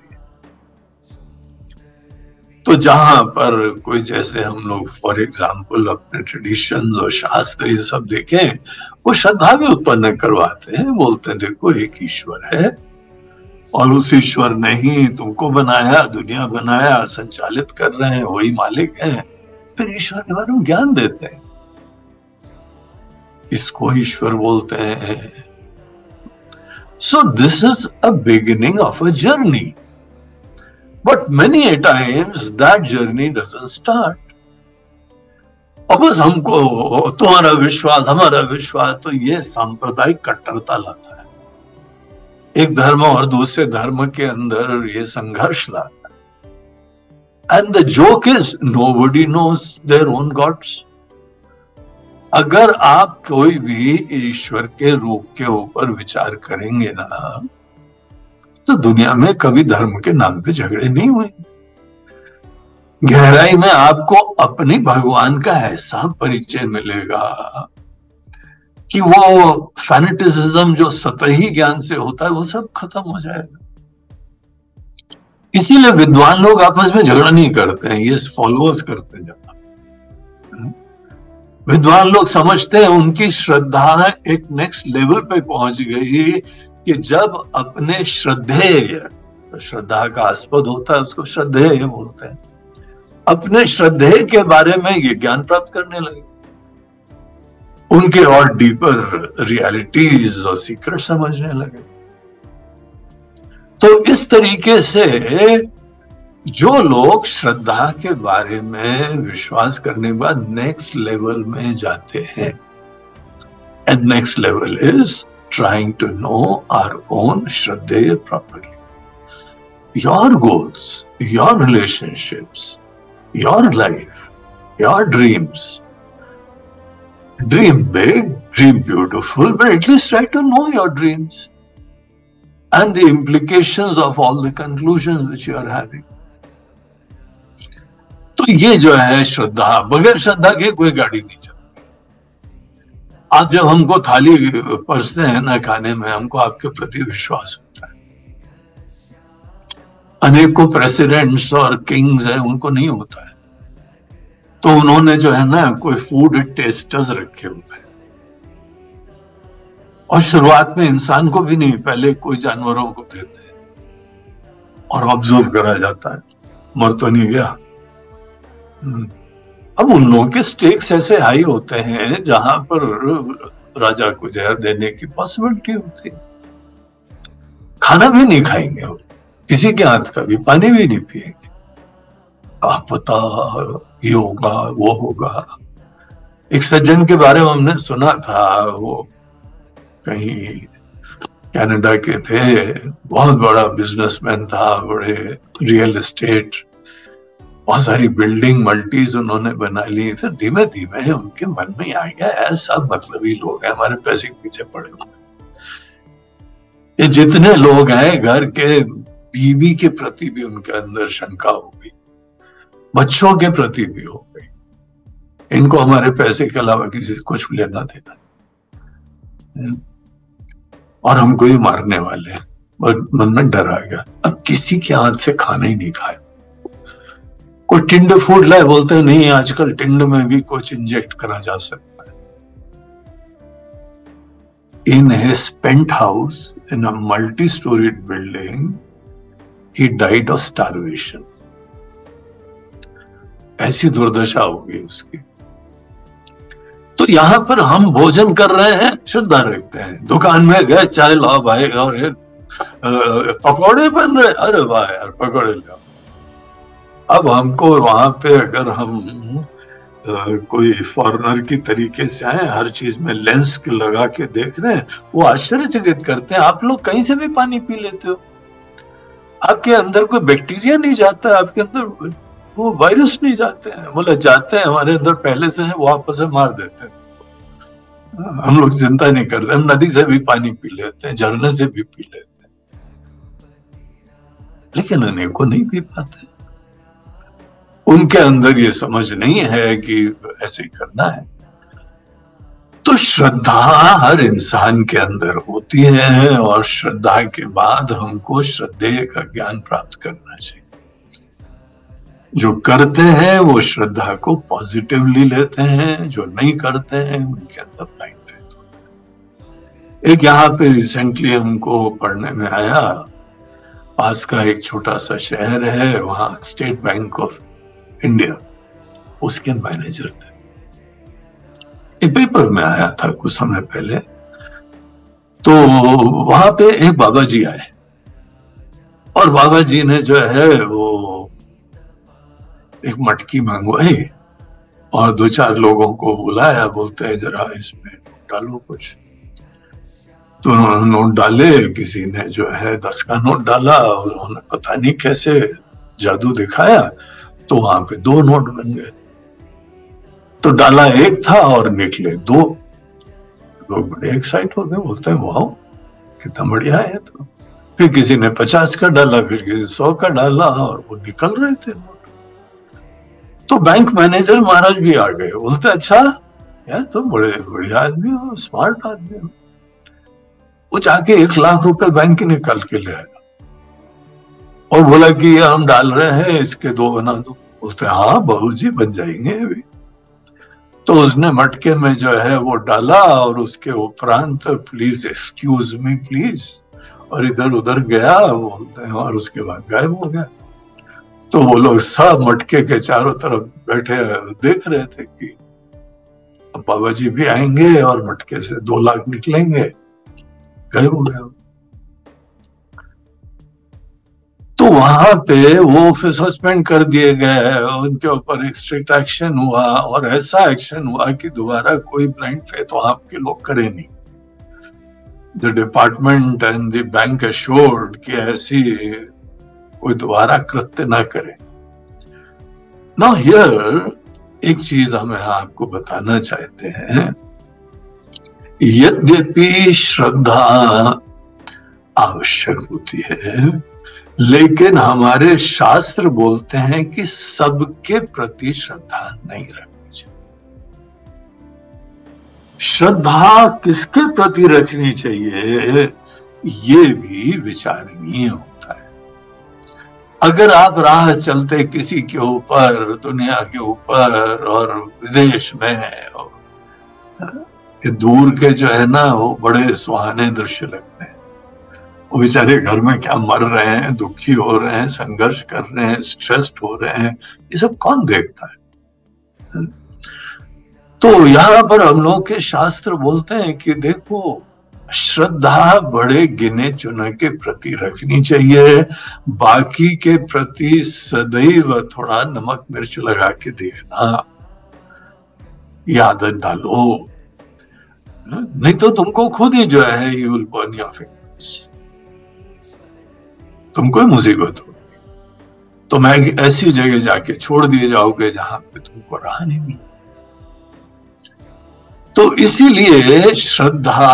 तो जहाँ पर कोई जैसे हम लोग फॉर एग्ज़ाम्पल अपने ट्रेडिशन और शास्त्र ये सब देखें, वो श्रद्धा भी उत्पन्न करवाते हैं, बोलते हैं, देखो, एक ईश्वर है, और उस ईश्वर ने ही तुमको बनाया, दुनिया बनाया, संचालित कर रहे हैं, वही मालिक हैं। फिर ईश्वर के बारे में ज्ञान देते हैं। इसको ईश्वर बोलते हैं। So this is a beginning of a journey but many a times that journey doesn't start और बस हमको, तुम्हारा विश्वास, हमारा विश्वास तो ये सांप्रदायिक कट्टरता लाता है। एक धर्म और दूसरे धर्म के अंदर ये संघर्ष लाता है। And the joke is nobody knows their own gods अगर आप कोई भी ईश्वर के रूप के ऊपर विचार करेंगे ना तो दुनिया में कभी धर्म के नाम पे झगड़े नहीं हुए। गहराई में आपको अपने भगवान का ऐसा परिचय मिलेगा कि वो फैनेटिज्म जो सतही ज्ञान से होता है, वो सब खत्म हो जाएगा। इसीलिए विद्वान लोग आपस में झगड़ा नहीं करते हैं, ये फॉलोअर्स करते हैं विद्वान लोग समझते हैं उनकी श्रद्धा एक नेक्स्ट लेवल पे पहुँच गई। कि जब अपने श्रद्धेय तो श्रद्धा का आस्पद होता है, उसको श्रद्धेय बोलते हैं। अपने श्रद्धेय के बारे में ये ज्ञान प्राप्त करने लगे। उनके और डीपर रियलिटीज और सीक्रेट समझने लगे। तो इस तरीके से जो लोग श्रद्धा के बारे में विश्वास करने के बाद नेक्स्ट लेवल में जाते हैं and next level is Trying to know our own श्रद्धेय properly your goals your relationships your life your dreams Dream big, dream beautiful, but at least try to know your dreams and the implications of all the conclusions which you are having. तो ये जो है श्रद्धा बगैर श्रद्धा के कोई गाड़ी नहीं चलती आप जब हमको थाली परसते हैं ना खाने में, हमको आपके प्रति विश्वास होता है। अनेकों प्रेसिडेंट्स और किंग्स हैं, उनको नहीं होता है। तो उन्होंने जो है ना, कोई फ़ूड टेस्टर्स रखे हुए हैं। और शुरुआत में इंसान को भी नहीं, पहले कोई जानवरों को देते हैं। और ऑब्ज़र्व करा जाता है। मर तो नहीं गया। हम्म। अब उन लोगों के स्टेक्स ऐसे हाई होते हैं जहाँ पर राजा को जहर देने की पॉसिबिलिटी होती खाना भी नहीं खाएँगे किसी के हाथ का भी, पानी भी नहीं पिएँगे। आप बता ये होगा, वो होगा। एक सज्जन के बारे में हमने सुना था, वो कहीं कनाडा के थे, बहुत बड़ा बिजनेसमैन था, बड़े रियल एस्टेट बहुत सारी बिल्डिंग मल्टीज उन्होंने बना ली। फिर धीमे धीमे उनके मन में आ गया, यार, सब मतलबी लोग हैं, हमारे पैसे पीछे पड़े हुए ये जितने लोग हैं, घर के बीवी के प्रति भी उनके अंदर शंका हो गई, बच्चों के प्रति भी हो गई। इनको हमारे पैसे के अलावा किसी से कुछ लेना देना और हमको ही मारने वाले हैं। मन में डर आ गया। अब किसी के हाथ से खाना ही नहीं खाए कोई टिंड फ़ूड लाए बोलते हैं, नहीं, आजकल टिंड में भी कुछ इंजेक्ट करा जा सकता है. In his penthouse in a multi storeyed building he died of starvation ऐसी दुर्दशा होगी उसकी। तो यहाँ पर हम भोजन कर रहे हैं, श्रद्धा रखते हैं। दुकान में गए, चाय लाओ भाई, और पकौड़े बन रहे अरे वाह यार, पकौड़े लाओ। अब हमको वहाँ पे अगर हम आ, कोई फॉरनर की तरीके से आए हर चीज़ में लेंस के लगा के देख रहे हैं वो आश्चर्यचकित करते हैं आप लोग कहीं से भी पानी पी लेते हो। आपके अंदर कोई बैक्टीरिया नहीं जाता आपके अंदर वो वायरस नहीं जाते हैं। बोले जाते हैं हमारे अंदर पहले से है वो आपस में मार देते हैं। हम लोग चिंता नहीं करते हम नदी से भी पानी पी लेते हैं झरने से भी पी लेते हैं। लेकिन अनेकों नहीं पी पाते। उनके अंदर ये समझ नहीं है कि ऐसे ही करना है। तो श्रद्धा हर इंसान के अंदर होती है और श्रद्धा के बाद हमको श्रद्धेय का ज्ञान प्राप्त करना चाहिए। जो करते हैं, वो श्रद्धा को पॉजिटिवली लेते हैं, जो नहीं करते हैं, उनके अंदर ब्लाइंड एक यहाँ पे रिसेंटली हमको पढ़ने में आया, पास का एक छोटा सा शहर है, वहाँ स्टेट बैंक ऑफ़ इंडिया उसके मैनेजर थे। एक पेपर में आया था कुछ समय पहले। तो वहाँ पे एक बाबा जी आए। और बाबा जी ने जो है वो एक मटकी मंगवाई और दो चार लोगों को बुलाया, बोलते हैं, जरा इसमें डालो कुछ। तो उन्होंने नोट डाले, किसी ने जो है दस का नोट डाला और उन्होंने पता नहीं कैसे जादू दिखाया। तो वहाँ पे दो नोट बन गए। तो डाला एक था और निकले दो। लोग बड़े एक्साइट हो गए, बोलते हैं वाह कितना बढ़िया है तो। फिर किसी ने पचास का डाला, फिर किसी सौ का डाला और वो निकल रहे थे नोट। तो बैंक मैनेजर महाराज भी आ गए, बोलते अच्छा यार तो बड़े, बढ़िया आदमी हो स्मार्ट आदमी हो। वो जाके एक लाख रुपए बैंक निकाल के ले आया और बोला कि ये हम डाल रहे हैं, इसके दो बना दो। बोलते हाँ बहू जी बन जाएँगे अभी। तो उसने मटके में जो है वो डाला और उसके उपरांत प्लीज़ एक्सक्यूज मी प्लीज़ और इधर उधर गया, बोलते हैं, और उसके बाद गायब हो गया। तो वो लोग सब मटके के चारों तरफ़ बैठे, देख रहे थे कि बाबा जी भी आएँगे और मटके से दो लाख निकलेंगे। गायब हो गया। तो वहाँ पे वो फिर सस्पेंड कर दिए गए, उनके ऊपर एक स्ट्रिक्ट एक्शन हुआ और ऐसा एक्शन हुआ कि दोबारा कोई ब्लाइंड फेथ वहाँ के लोग करे नहीं। The department and the bank assured कि ऐसी कोई दोबारा कृत्य ना करे। ना हियर एक चीज़ हमें आपको बताना चाहते हैं। यद्यपि श्रद्धा आवश्यक होती है लेकिन हमारे शास्त्र बोलते हैं कि सबके प्रति श्रद्धा नहीं रखनी चाहिए। श्रद्धा किसके प्रति रखनी चाहिए, ये भी विचारणीय होता है। अगर आप राह चलते किसी के ऊपर, दुनिया के ऊपर और विदेश में, और दूर के जो है ना, वो बड़े सुहाने दृश्य लगते हैं। वो बेचारे घर में क्या मर रहे हैं, दुखी हो रहे हैं, संघर्ष कर रहे हैं स्ट्रेस्ड हो रहे हैं, ये सब कौन देखता है? तो यहाँ पर हम लोग के शास्त्र बोलते हैं कि देखो, श्रद्धा बड़े गिने चुने के प्रति रखनी चाहिए, बाकी के प्रति सदैव थोड़ा नमक मिर्च लगा के देखना, याद डालो। नहीं तो तुमको खुद ही जो है यू विल बर्न योर तुमको ही मुसीबत होगी तो मैं ऐसी जगह जाके छोड़ दिए जाओगे जहाँ पे तुमको रहा नहीं तो इसीलिए श्रद्धा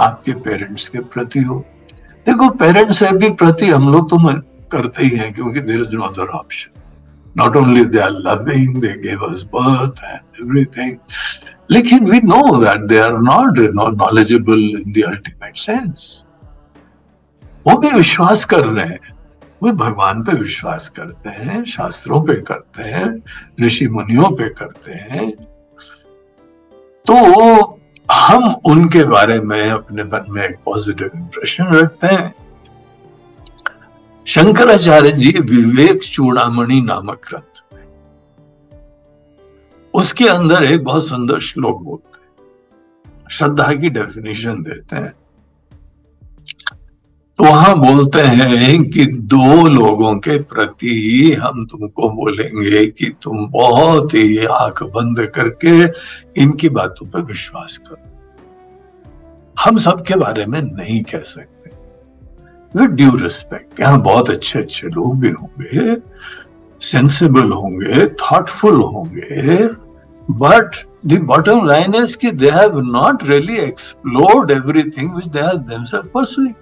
आपके पेरेंट्स के प्रति हो। देखो, पेरेंट्स से भी प्रति हम लोग तो करते ही हैं, क्योंकि there is no other option not only they are loving they give us birth and everything लेकिन we know that they are not knowledgeable in the ultimate sense वो भी विश्वास कर रहे हैं। वो भगवान पे विश्वास करते हैं, शास्त्रों पे करते हैं ऋषि मुनियों पे करते हैं। तो हम उनके बारे में अपने मन में एक पॉजिटिव इंप्रेशन रखते हैं। शंकराचार्य जी विवेक चूड़ामणि नामक ग्रंथ में। उसके अंदर एक बहुत सुंदर श्लोक बोलते हैं। श्रद्धा की डेफिनेशन देते हैं। तो वहाँ बोलते हैं कि दो लोगों के प्रति ही हम तुमको बोलेंगे कि तुम बहुत ही आँख बंद करके इनकी बातों पर विश्वास करो हम सबके बारे में नहीं कह सकते विद ड्यू रिस्पेक्ट यहाँ बहुत अच्छे अच्छे लोग भी होंगे सेंसिबल होंगे थॉटफुल होंगे but the bottom line is that they have not really explored everything which they are themselves pursuing.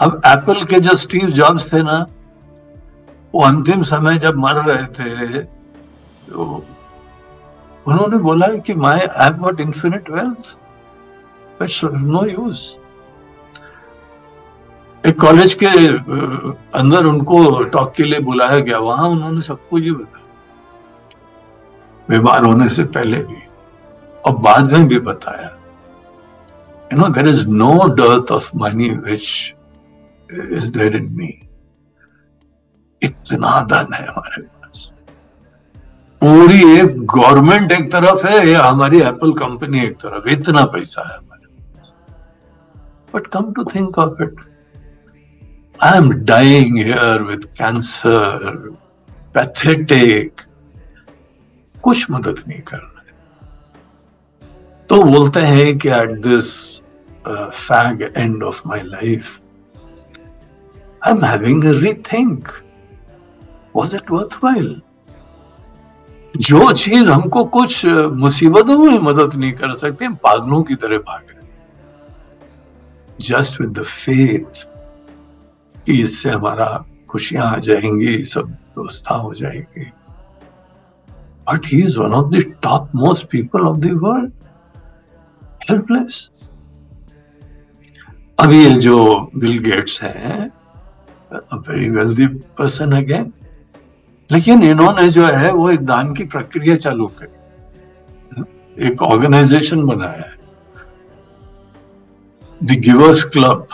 अब एप्पल के जो स्टीव जॉब्स थे ना, वो अंतिम समय जब मर रहे थे तो उन्होंने बोला कि my I got infinite wealth but no use एक कॉलेज के अंदर उनको टॉक के लिए बुलाया गया, वहाँ उन्होंने सबको ये बताया। बीमार होने से पहले भी, और बाद में भी बताया। You know there is no dearth of money which is there in me इतना धन है हमारे पास। पूरी एक गवर्नमेंट एक तरफ़ है, या हमारी एप्पल कंपनी एक तरफ़ इतना पैसा है हमारे पास। But come to think of it I am dying here with cancer pathetic कुछ मदद नहीं कर रहे तो बोलते हैं कि at this fag end of my life am having rethink was it worthwhile जो चीज़ हमको कुछ मुसीबतों में मदद नहीं कर सकते, हम पागलों की तरह भाग रहे जस्ट विद द फेथ कि इससे हमारा खुशियाँ आ जाएँगी, सब व्यवस्था हो जाएगी but is one of the topmost people of the world. Helpless. अभी ये जो बिल गेट्स हैं वेरी वेल्दी पर्सन अगेन लेकिन इन्होंने जो है, वो एक दान की प्रक्रिया चालू करी। एक ऑर्गेनाइजेशन बनाया है। द गिवर्स क्लब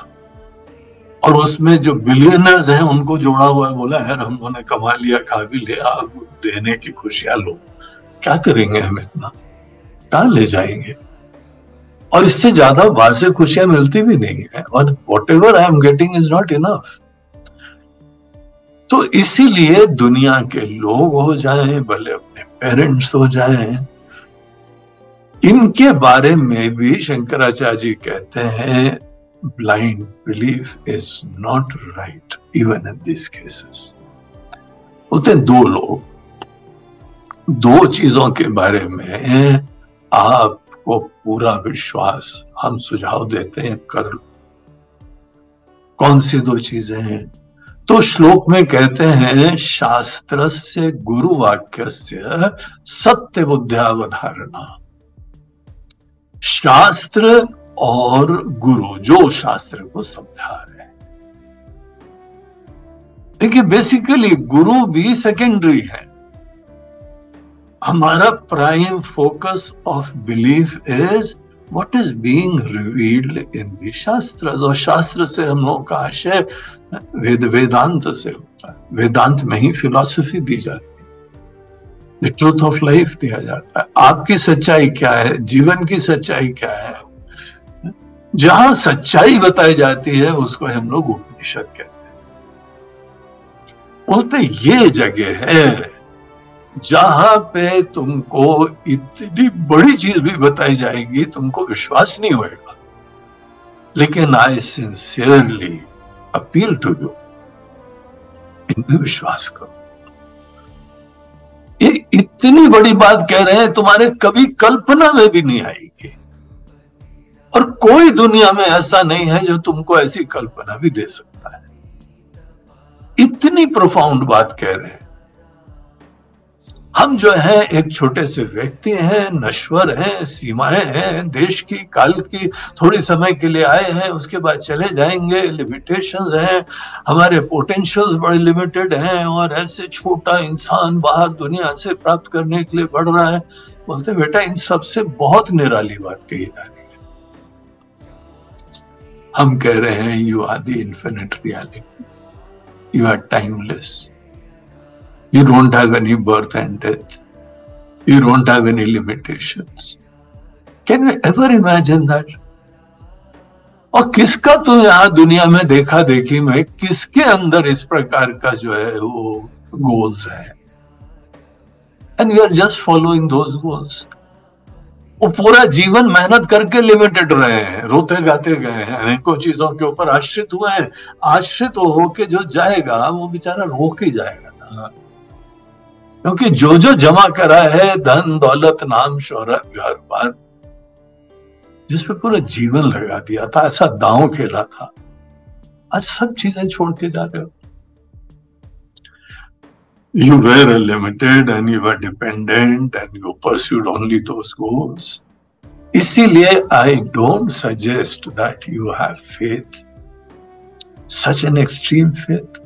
और उसमें जो बिलियनर्स हैं, उनको जोड़ा हुआ है, बोला, यार, हम उन्होंने कमा लिया, खा भी लिया, अब देने की खुशियाँ लो। क्या करेंगे हम इतना? कहा ले जाएँगे? और इससे ज़्यादा बाहर से खुशियाँ मिलती भी नहीं है। और whatever I am getting is not enough तो इसीलिए दुनिया के लोग हो जाएँ, भले अपने पेरेंट्स हो जाएँ। इनके बारे में भी शंकराचार्य जी कहते हैं blind belief is not right even in this cases. होते दो लोग। दो चीज़ों के बारे में आपको पूरा विश्वास, हम सुझाव देते हैं कर लो कौन सी दो चीज़ें हैं? तो श्लोक में कहते हैं शास्त्र से गुरु वाक्य से सत्य बुद्धियावधारणा शास्त्र और गुरु, जो शास्त्र को समझा रहे हैं। देखिए बेसिकली गुरु भी सेकेंडरी है। हमारा prime focus of belief is what is being revealed in the शास्त्र और शास्त्र से हम लोग का आशय वेद, वेदांत से होता है। वेदांत में ही फिलॉसफी दी जाती है। ट्रूथ ऑफ़ लाइफ दिया जाता है। आपकी सच्चाई क्या है? जीवन की सच्चाई क्या है? जहाँ सच्चाई बताई जाती है, उसको हम लोग उपनिषद कहते हैं। बोलते ये जगह है। जहाँ पे तुमको इतनी बड़ी चीज़ भी बताई जाएगी, तुमको विश्वास नहीं होएगा। लेकिन I sincerely appeal to you इनमें विश्वास करो। ये इतनी बड़ी बात कह रहे हैं, तुम्हारे कभी कल्पना में भी नहीं आएगी। और कोई दुनिया में ऐसा नहीं है जो तुमको ऐसी कल्पना भी दे सकता है। इतनी प्रोफाउंड बात कह रहे हैं। हम जो है, एक छोटे से व्यक्ति हैं, नश्वर हैं, सीमाएँ हैं, देश की, काल की, थोड़ी समय के लिए आए हैं, उसके बाद चले जाएँगे लिमिटेशंस हैं, हमारे पोटेंशियल्स बड़े लिमिटेड हैं, और ऐसे छोटा इंसान बाहर दुनिया से प्राप्त करने के लिए बढ़ रहा है। बोलते बेटा, इन सबसे बहुत निराली बात कही जा रही है। हम कह रहे हैं you are the infinite reality you are timeless you don't have any birth and death you don't have any limitations can you ever imagine that और किसका तो यहाँ दुनिया में देखा देखी में किसके अंदर इस प्रकार का जो है वो गोल्स है? And you are just following those goals वो पूरा जीवन मेहनत करके लिमिटेड रहे हैं, रोते गाते गए हैं, अनेकों चीज़ों के ऊपर आश्रित हुए हैं। आश्रित होके जो जाएगा, वो बेचारा रोक ही जाएगा। ना क्योंकि जो जो जमा करा है, धन, दौलत, नाम, शोहरत घर बार जिस पे पूरा जीवन लगा दिया था, ऐसा दांव खेला था। आज सब चीज़ें छोड़ के जा रहे हो। You were limited and you were dependent and you pursued only those goals. इसीलिए I don't suggest that you have faith such an extreme faith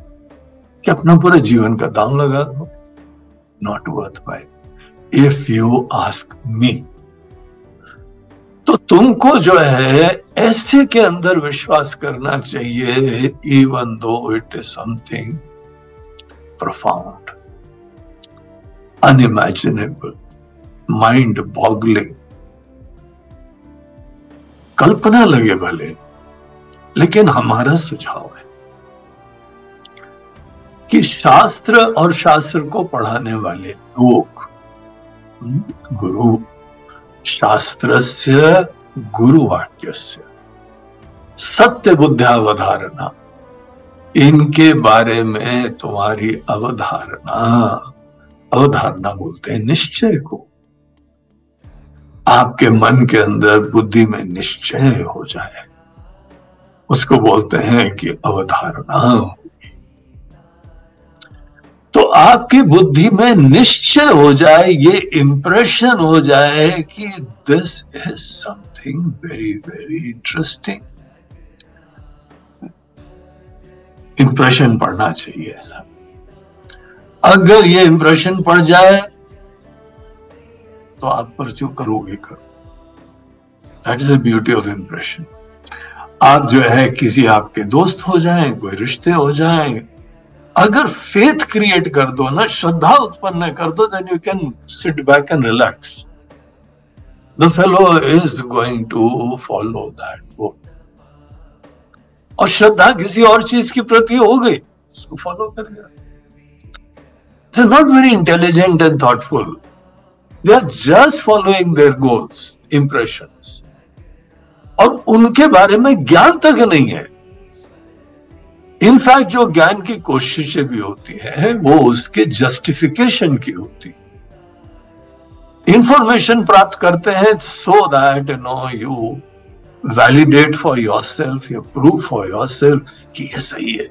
कि अपना पूरा जीवन का दाम लगा दो। Not worth by if you ask me तो तुमको जो है, ऐसे के अंदर विश्वास करना चाहिए even though it is something profound unimaginable mind boggling. कल्पना लगे भले, लेकिन हमारा सुझाव है। कि शास्त्र और शास्त्र को पढ़ाने वाले लोग गुरु शास्त्र से गुरु वाक्य से सत्य बुद्धावधारणा इनके बारे में तुम्हारी अवधारणा अवधारणा बोलते हैं निश्चय को। आपके मन के अंदर बुद्धि में निश्चय हो जाए। उसको बोलते हैं कि अवधारणा। तो आपकी बुद्धि में निश्चय हो जाए, ये इंप्रेशन हो जाए कि this is something very very interesting impression पड़ना चाहिए ऐसा। अगर ये इंप्रेशन पड़ जाए तो आप पर जो करोगे, करो। That is the beauty of impression आप जो है, किसी आपके दोस्त हो जाएँ, कोई रिश्ते हो जाएँ अगर फेथ क्रिएट कर दो ना, श्रद्धा उत्पन्न कर दो then you can sit back and relax the fellow is going to follow that वो और श्रद्धा किसी और चीज़ के प्रति हो गई, उसको फॉलो करेगा they not very intelligent and thoughtful they are just following their goals impression और उनके बारे में ज्ञान तक नहीं है। इनफैक्ट जो ज्ञान की कोशिशें भी होती है, वो उसके जस्टिफिकेशन की होती इंफॉर्मेशन प्राप्त करते हैं so that no you validate for yourself या प्रूव फॉर योर सेल्फ कि यह सही है।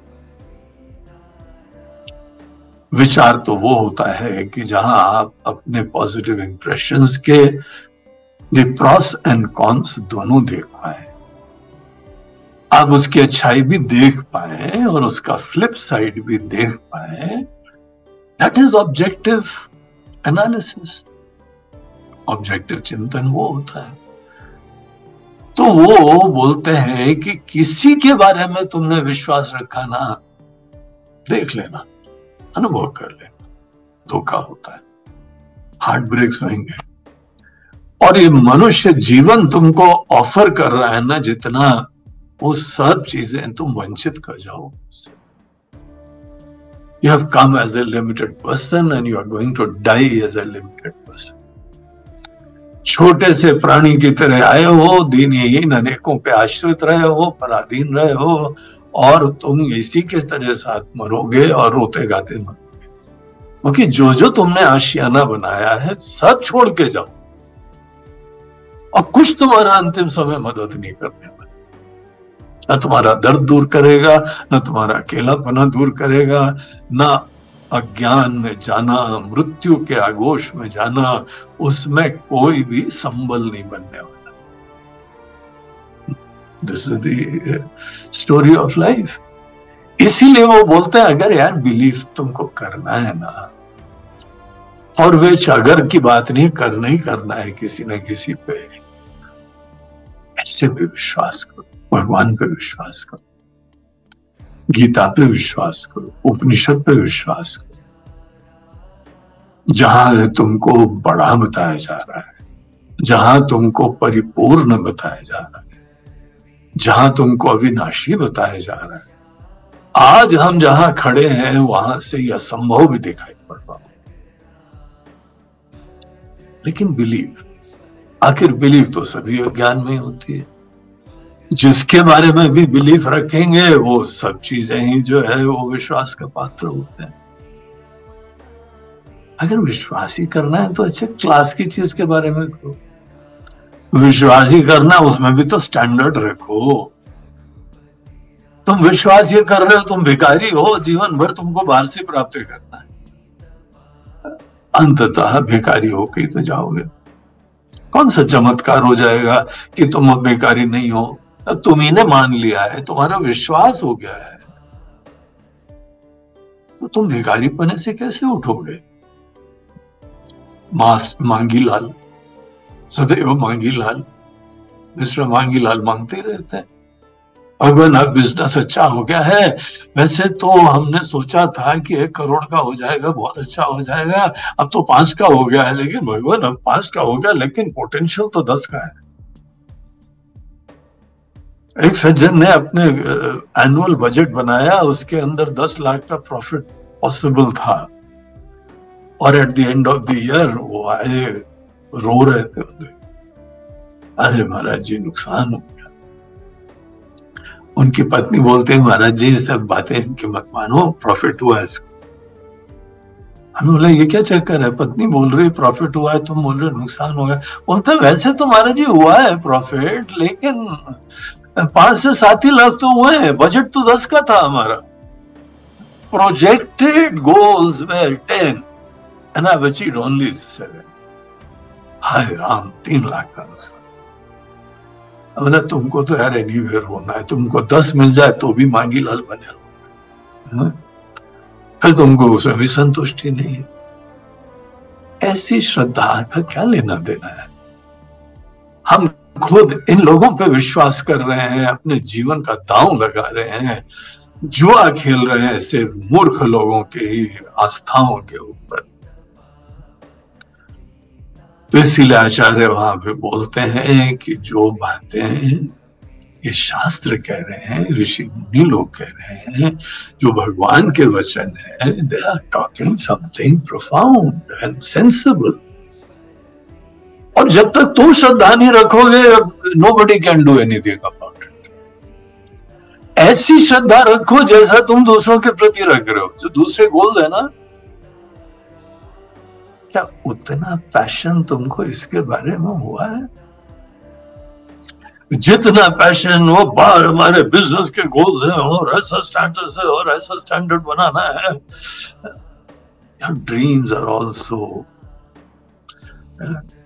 विचार तो वो होता है कि जहाँ आप अपने पॉजिटिव इंप्रेशन के प्रॉस एंड कॉन्स दोनों देख पाए। आप उसकी अच्छाई भी देख पाए और उसका फ्लिप साइड भी देख पाए। That is objective analysis objective चिंतन वो होता है। तो वो बोलते हैं कि किसी के बारे में तुमने विश्वास रखा ना, देख लेना, अनुभव कर लेना, धोखा होता है। हार्ट ब्रेक्स होंगे और ये मनुष्य जीवन तुमको ऑफ़र कर रहा है ना जितना वो सब चीज़ें तुम वंचित कर जाओ। You have come as a limited person and you are going to die as a limited person छोटे से प्राणी की तरह आए हो, दीनहीन अनेकों पे आश्रित रहे हो, पराधीन रहे हो, और तुम इसी के तरह साथ मरोगे और रोते गाते मरोगे। क्योंकि जो जो तुमने आशियाना बनाया है, सब छोड़ के जाओ। और कुछ तुम्हारा अंतिम समय मदद नहीं करने न तुम्हारा दर्द दूर करेगा, न तुम्हारा अकेलापना दूर करेगा, न अज्ञान में जाना, मृत्यु के आगोश में जाना, उसमें कोई भी संबल नहीं बनने वाला। This is story of life इसीलिए वो बोलते हैं, अगर यार बिलीव तुमको करना है ना, और वे अगर की बात नहीं, करना ही करना है किसी न किसी पे, ऐसे भी विश्वास करो। भगवान पर विश्वास करो। गीता पे विश्वास करो, उपनिषद पे विश्वास करो। जहाँ तुमको बड़ा बताया जा रहा है, जहाँ तुमको परिपूर्ण बताया जा रहा है, जहाँ तुमको अविनाशी बताया जा रहा है, आज हम जहाँ खड़े हैं, वहाँ से यह असंभव भी दिखाई पड़ रहा लेकिन बिलीव, आखिर बिलीव तो सभी ज्ञान में होती है। जिसके बारे में भी बिलीफ रखेंगे, वो सब चीज़ें ही जो है, वो विश्वास का पात्र होते हैं। अगर विश्वास ही करना है तो अच्छे, क्लास की चीज़ के बारे में करो। विश्वास ही करना, उसमें भी तो स्टैंडर्ड रखो। तुम विश्वास ये कर रहे हो, तुम भिकारी हो, जीवन भर तुमको बाहर से प्राप्त करना है। अंततः भिकारी होके तो जाओगे। कौन सा चमत्कार हो जाएगा कि तुम अब बेकारी नहीं हो? तुम ही ने मान लिया है, तुम्हारा विश्वास हो गया है। तो तुम भिखारी पने से कैसे उठोगे? मास मांगी लाल, सदैव मांगी लाल, मिश्र मांगी लाल मांगते रहते हैं। भगवान, अब बिज़नेस अच्छा हो गया है। वैसे तो हमने सोचा था कि एक करोड़ का हो जाएगा, बहुत अच्छा हो जाएगा। अब तो पाँच का हो गया है, लेकिन भगवान, अब पाँच का हो गया, लेकिन पोटेंशियल तो दस का है। एक सज्जन ने अपने एनुअल बजट बनाया, उसके अंदर दस लाख का प्रॉफिट पॉसिबल था। और at the end of the year वो आए, रो रहे थे अरे महाराज जी, नुकसान हो गया। उनकी पत्नी बोलते हैं, महाराज जी सब बातें इनके मत मानो प्रॉफिट हुआ इसको। हमें बोला, ये क्या चक्कर है? पत्नी बोल रही प्रॉफिट हुआ है, तुम बोल रहे, नुकसान है बोलते वैसे तो महाराज जी, हुआ है प्रॉफिट लेकिन पाँच से सात ही लाख तो हुए बजट तो दस का था हमारा। Projected goals were ten and I achieved only seven हाय राम, तीन लाख का नुकसान। बोला तुमको तो यार एनीवेयर होना है। तुमको दस मिल जाए तो भी मांगी लाल बने रहोगे हाँ? फिर तुमको उसमें भी संतुष्टि नहीं है। ऐसी श्रद्धा का क्या लेना देना है? खुद इन लोगों पे विश्वास कर रहे हैं, अपने जीवन का दांव लगा रहे हैं, जुआ खेल रहे हैं, ऐसे मूर्ख लोगों के ही आस्थाओं के ऊपर। तो इसीलिए आचार्य वहाँ पे बोलते हैं कि जो बातें ये शास्त्र कह रहे हैं, ऋषि मुनि लोग कह रहे हैं, जो भगवान के वचन है they are talking something profound and sensible और जब तक तुम श्रद्धा नहीं रखोगे nobody can do anything about it ऐसी श्रद्धा रखो जैसा तुम दूसरों के प्रति रख रहे हो। जो दूसरे गोल है ना, क्या उतना पैशन तुमको इसके बारे में हुआ है? जितना पैशन वो बाहर हमारे बिज़नेस के गोल्स हैं, और ऐसा स्टैंडर्ड है, और ऐसा स्टैंडर्ड बनाना है। Dreams are also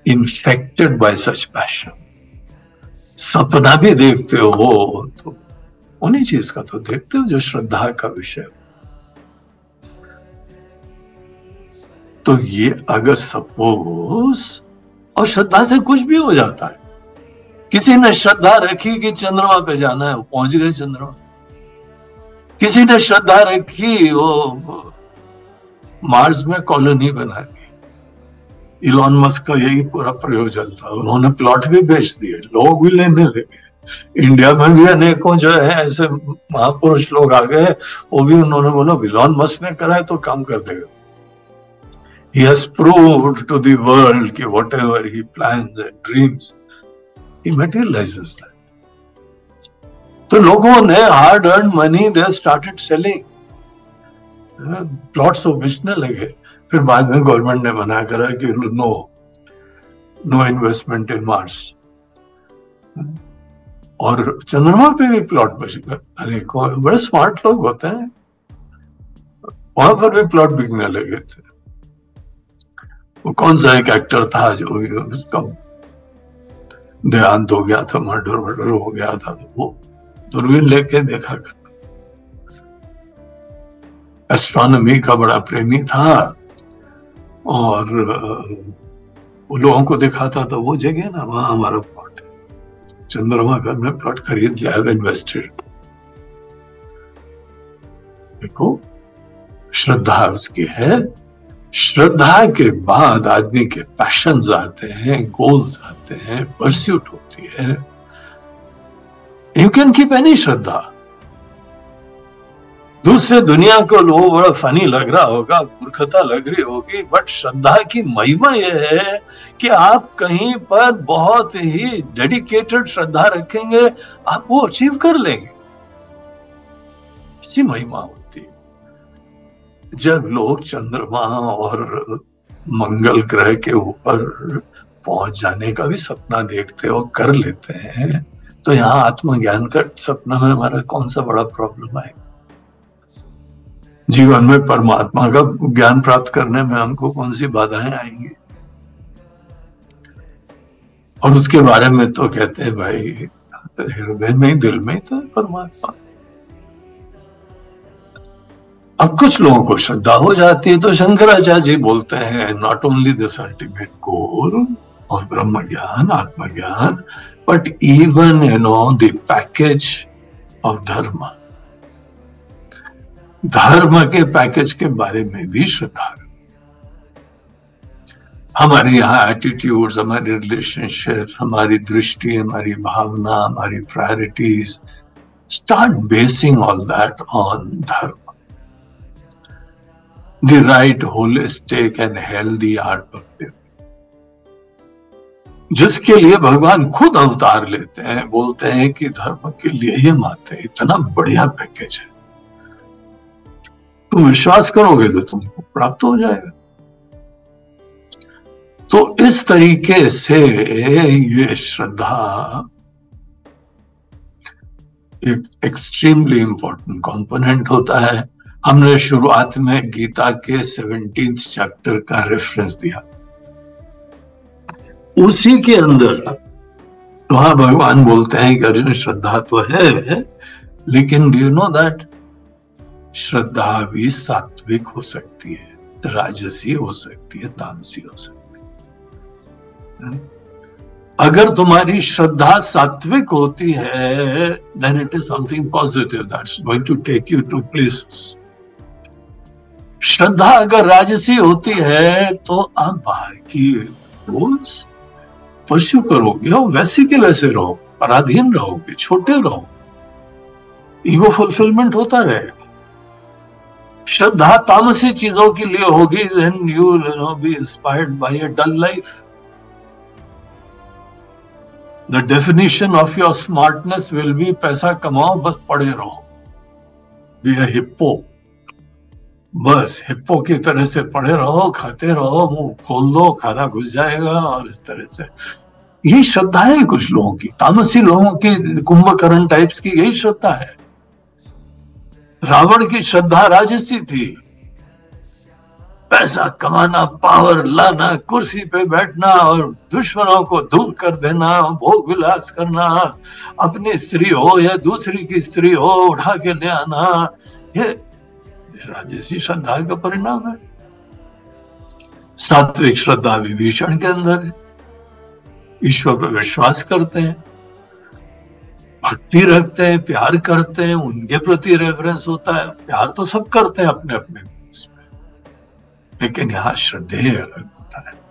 uh, by such passion सपना भी देखते हो तो उन्हीं चीज़ का तो देखते हो जो श्रद्धा का विषय तो ये अगर सपोज़ और श्रद्धा से कुछ भी हो जाता है। किसी ने श्रद्धा रखी कि चंद्रमा पे जाना है वो पहुँच गए चंद्रमा। किसी ने श्रद्धा रखी वो मार्स में कॉलोनी बना दी इलॉन मस्क का यही पूरा प्रयोजन था। उन्होंने प्लॉट भी बेच दिए लोग भी लेने लगे। इंडिया में भी अनेकों जो है ऐसे महापुरुष लोग आ गए वो भी उन्होंने बोला इलॉन मस्क ने करा है तो काम कर देगा He has proved to the world that whatever he plans and dreams, he materializes that. तो लोगों ने hard earn money they started selling plots of बेचने लगे। फिर बाद में गवर्नमेंट ने मना करा कि no no investment in Mars और चंद्रमा पे भी प्लॉट अरे बड़े स्मार्ट लोग होते हैं। वहाँ पर भी प्लॉट बिकने लगे थे। वो कौन सा एक एक्टर था जो उसका देहांत हो गया था मर्डर वर्डर हो गया था। तो वो दूरबीन लेके देखा करता। एस्ट्रोनॉमी का बड़ा प्रेमी था। और वो लोगों को दिखाता था, वो जगह ना, वहाँ हमारा प्लॉट है। चंद्रमा पे हमने प्लॉट खरीद लिया इन्वेस्टेड देखो, श्रद्धा उसकी है। श्रद्धा के बाद आदमी के पैशन आते हैं गोल्स आते हैं परस्यूट होती है। You can keep any shraddha. दूसरे दुनिया को लोग बड़ा फनी लग रहा होगा, मूर्खता लग रही होगी बट श्रद्धा की महिमा यह है कि आप कहीं पर बहुत ही डेडिकेटेड श्रद्धा रखेंगे, आप वो अचीव कर लेंगे। ऐसी महिमा हो। जब लोग चंद्रमा और मंगल ग्रह के ऊपर पहुँच जाने का भी सपना देखते हो कर लेते हैं तो यहाँ आत्मज्ञान का सपना में हमारा कौन सा बड़ा प्रॉब्लम आएगा? जीवन में परमात्मा का ज्ञान प्राप्त करने में हमको कौन सी बाधाएँ आएँगी? और उसके बारे में तो कहते हैं भाई, हृदय में ही, दिल में ही तो परमात्मा। अब कुछ लोगों को श्रद्धा हो जाती है तो शंकराचार्य जी बोलते हैं not only this ultimate goal of ब्रह्म ज्ञान आत्मज्ञान but even you know the package of dharma धर्म के पैकेज के बारे में भी श्रद्धा हमारे यहाँ एटीट्यूड्स हमारे रिलेशनशिप हमारी दृष्टि, हमारी भावना, हमारी priorities start basing all that on dharma. The right, holistic and healthy art of living जिसके लिए भगवान खुद अवतार लेते हैं, बोलते हैं कि धर्म के लिए ही माते इतना बढ़िया पैकेज है। तुम विश्वास करोगे तो तुमको प्राप्त हो जाएगा। तो इस तरीके से ये श्रद्धा एक एक्सट्रीमली इंपॉर्टेंट कंपोनेंट होता है। हमने शुरुआत में गीता के सेवनटीन चैप्टर का रेफरेंस दिया। उसी के अंदर वहाँ भगवान बोलते हैं कि अर्जुन, श्रद्धा तो है, लेकिन डू यू नो दैट श्रद्धा भी सात्विक हो सकती है, राजसी हो सकती है, तामसी हो सकती है। अगर तुम्हारी श्रद्धा सात्विक होती है then it is something positive that's going to take you to places श्रद्धा अगर राजसी होती है तो आप बाहर की गोल्स परस्यू करोगे और वैसे के वैसे रहो, पराधीन रहोगे, छोटे रहो। ईगो फुलफिलमेंट होता रहेगा। श्रद्धा तामसी चीज़ों के लिए होगी then you know be inspired by a dull life the definition of your smartness will be पैसा कमाओ, बस पड़े रहो। बी अ हिप्पो बस हिप्पो की तरह से पड़े रहो, खाते रहो, मुँह खोल दो, खाना घुस जाएगा, और इस तरह से। यही श्रद्धा है कुछ लोगों की, तामसी लोगों की, कुंभकर्ण टाइप्स की यही श्रद्धा है। रावण की श्रद्धा राजसी थी। पैसा कमाना, पावर लाना, कुर्सी पे बैठना और दुश्मनों को दूर कर देना, भोग विलास करना, अपनी स्त्री हो या दूसरी की स्त्री हो, उठा के ले आना, ये राजसी श्रद्धा का परिणाम है। सात्विक श्रद्धा विभीषण के अंदर है। ईश्वर पर विश्वास करते हैं। भक्ति रखते हैं, प्यार करते हैं, उनके प्रति रेफरेंस होता है। प्यार तो सब करते हैं अपने अपने लेकिन यहाँ श्रद्धेय अलग होता है।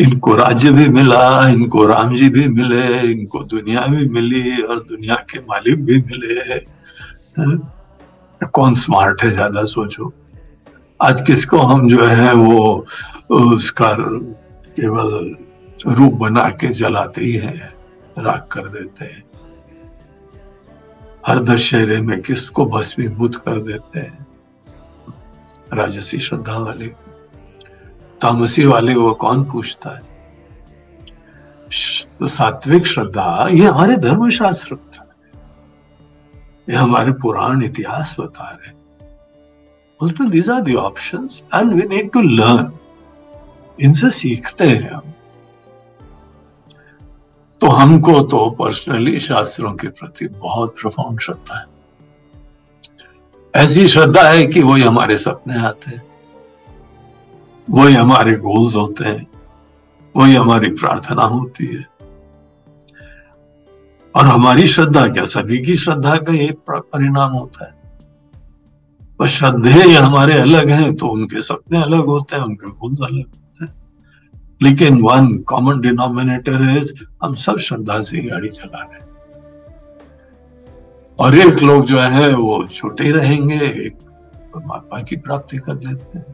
इनको राज्य भी मिला, इनको राम जी भी मिले, इनको दुनिया भी मिली और दुनिया के मालिक भी मिले। कौन स्मार्ट है ज़्यादा सोचो। आज किसको हम जो है वो उसका केवल रूप बना के जलाते ही हैं। राख कर देते हैं। हर दशहरे में किसको भस्मीभूत कर देते हैं? राजसी श्रद्धा वाले तामसी वाले वो कौन पूछता है? तो सात्विक श्रद्धा, ये हमारे धर्मशास्त्र बता रहे ये हमारे पुराण इतिहास बता रहे बोलते these are the option and we need to learn इनसे सीखते हैं हम। तो हमको तो पर्सनली शास्त्रों के प्रति बहुत प्रफाउंड श्रद्धा है। ऐसी श्रद्धा है कि वही हमारे सपने आते हैं, वही हमारे गोल्स होते हैं, वही हमारी प्रार्थना होती है। और हमारी श्रद्धा क्या? सभी की श्रद्धा का ये परिणाम होता है। श्रद्धे हमारे अलग हैं तो उनके सपने अलग होते हैं, उनके गोल्स अलग होते हैं। लेकिन वन कॉमन डिनोमिनेटर इज़ हम सब श्रद्धा से गाड़ी चला रहे हैं। और एक लोग जो है, वो छोटे रहेंगे, एक परमात्मा की प्राप्ति कर लेते हैं।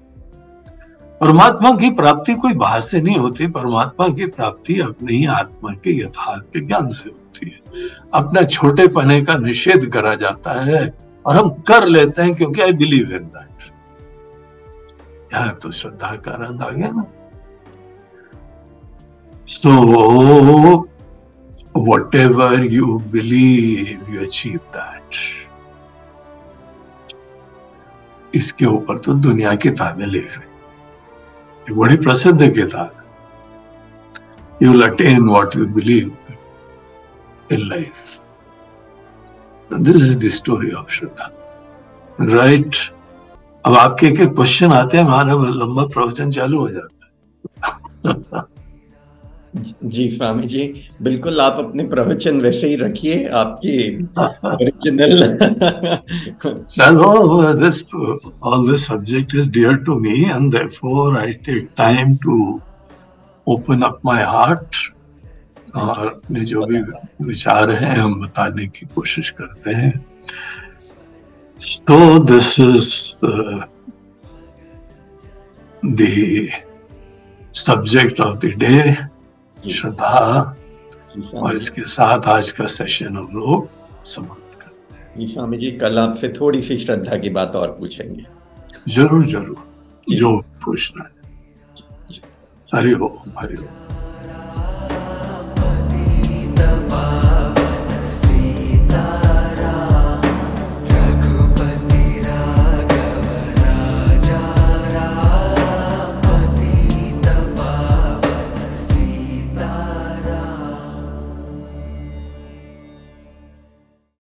परमात्मा की प्राप्ति कोई बाहर से नहीं होती, परमात्मा की प्राप्ति अपने ही आत्मा के यथार्थ के ज्ञान से होती है। अपना छोटे पने का निषेध करा जाता है और हम कर लेते हैं क्योंकि आई बिलीव इन दैट यहाँ तो श्रद्धा का रंग आ गया ना। Whatever you believe you achieve that इसके ऊपर तो दुनिया किताबें लिख रही ये बड़ी प्रसिद्ध किताब you attain what you believe in life this is the story of shraddha right अब आपके एक क्वेश्चन आते हैं, हमारा लंबा प्रवचन चालू हो जाता है। (laughs) जी स्वामी जी बिल्कुल आप अपने प्रवचन वैसे ही रखिए आपकी ओरिजिनल चलो this all this subject is dear to me and therefore I take time to open up my heart और अपने जो भी विचार हैं हम बताने की कोशिश करते हैं। So this is the subject of the day, श्रद्धा और इसके साथ आज का सेशन हम लोग समाप्त करते हैं। स्वामी जी कल आपसे थोड़ी सी श्रद्धा की बात और पूछेंगे। ज़रूर ज़रूर। जो। पूछना है। हरिओम हरिओम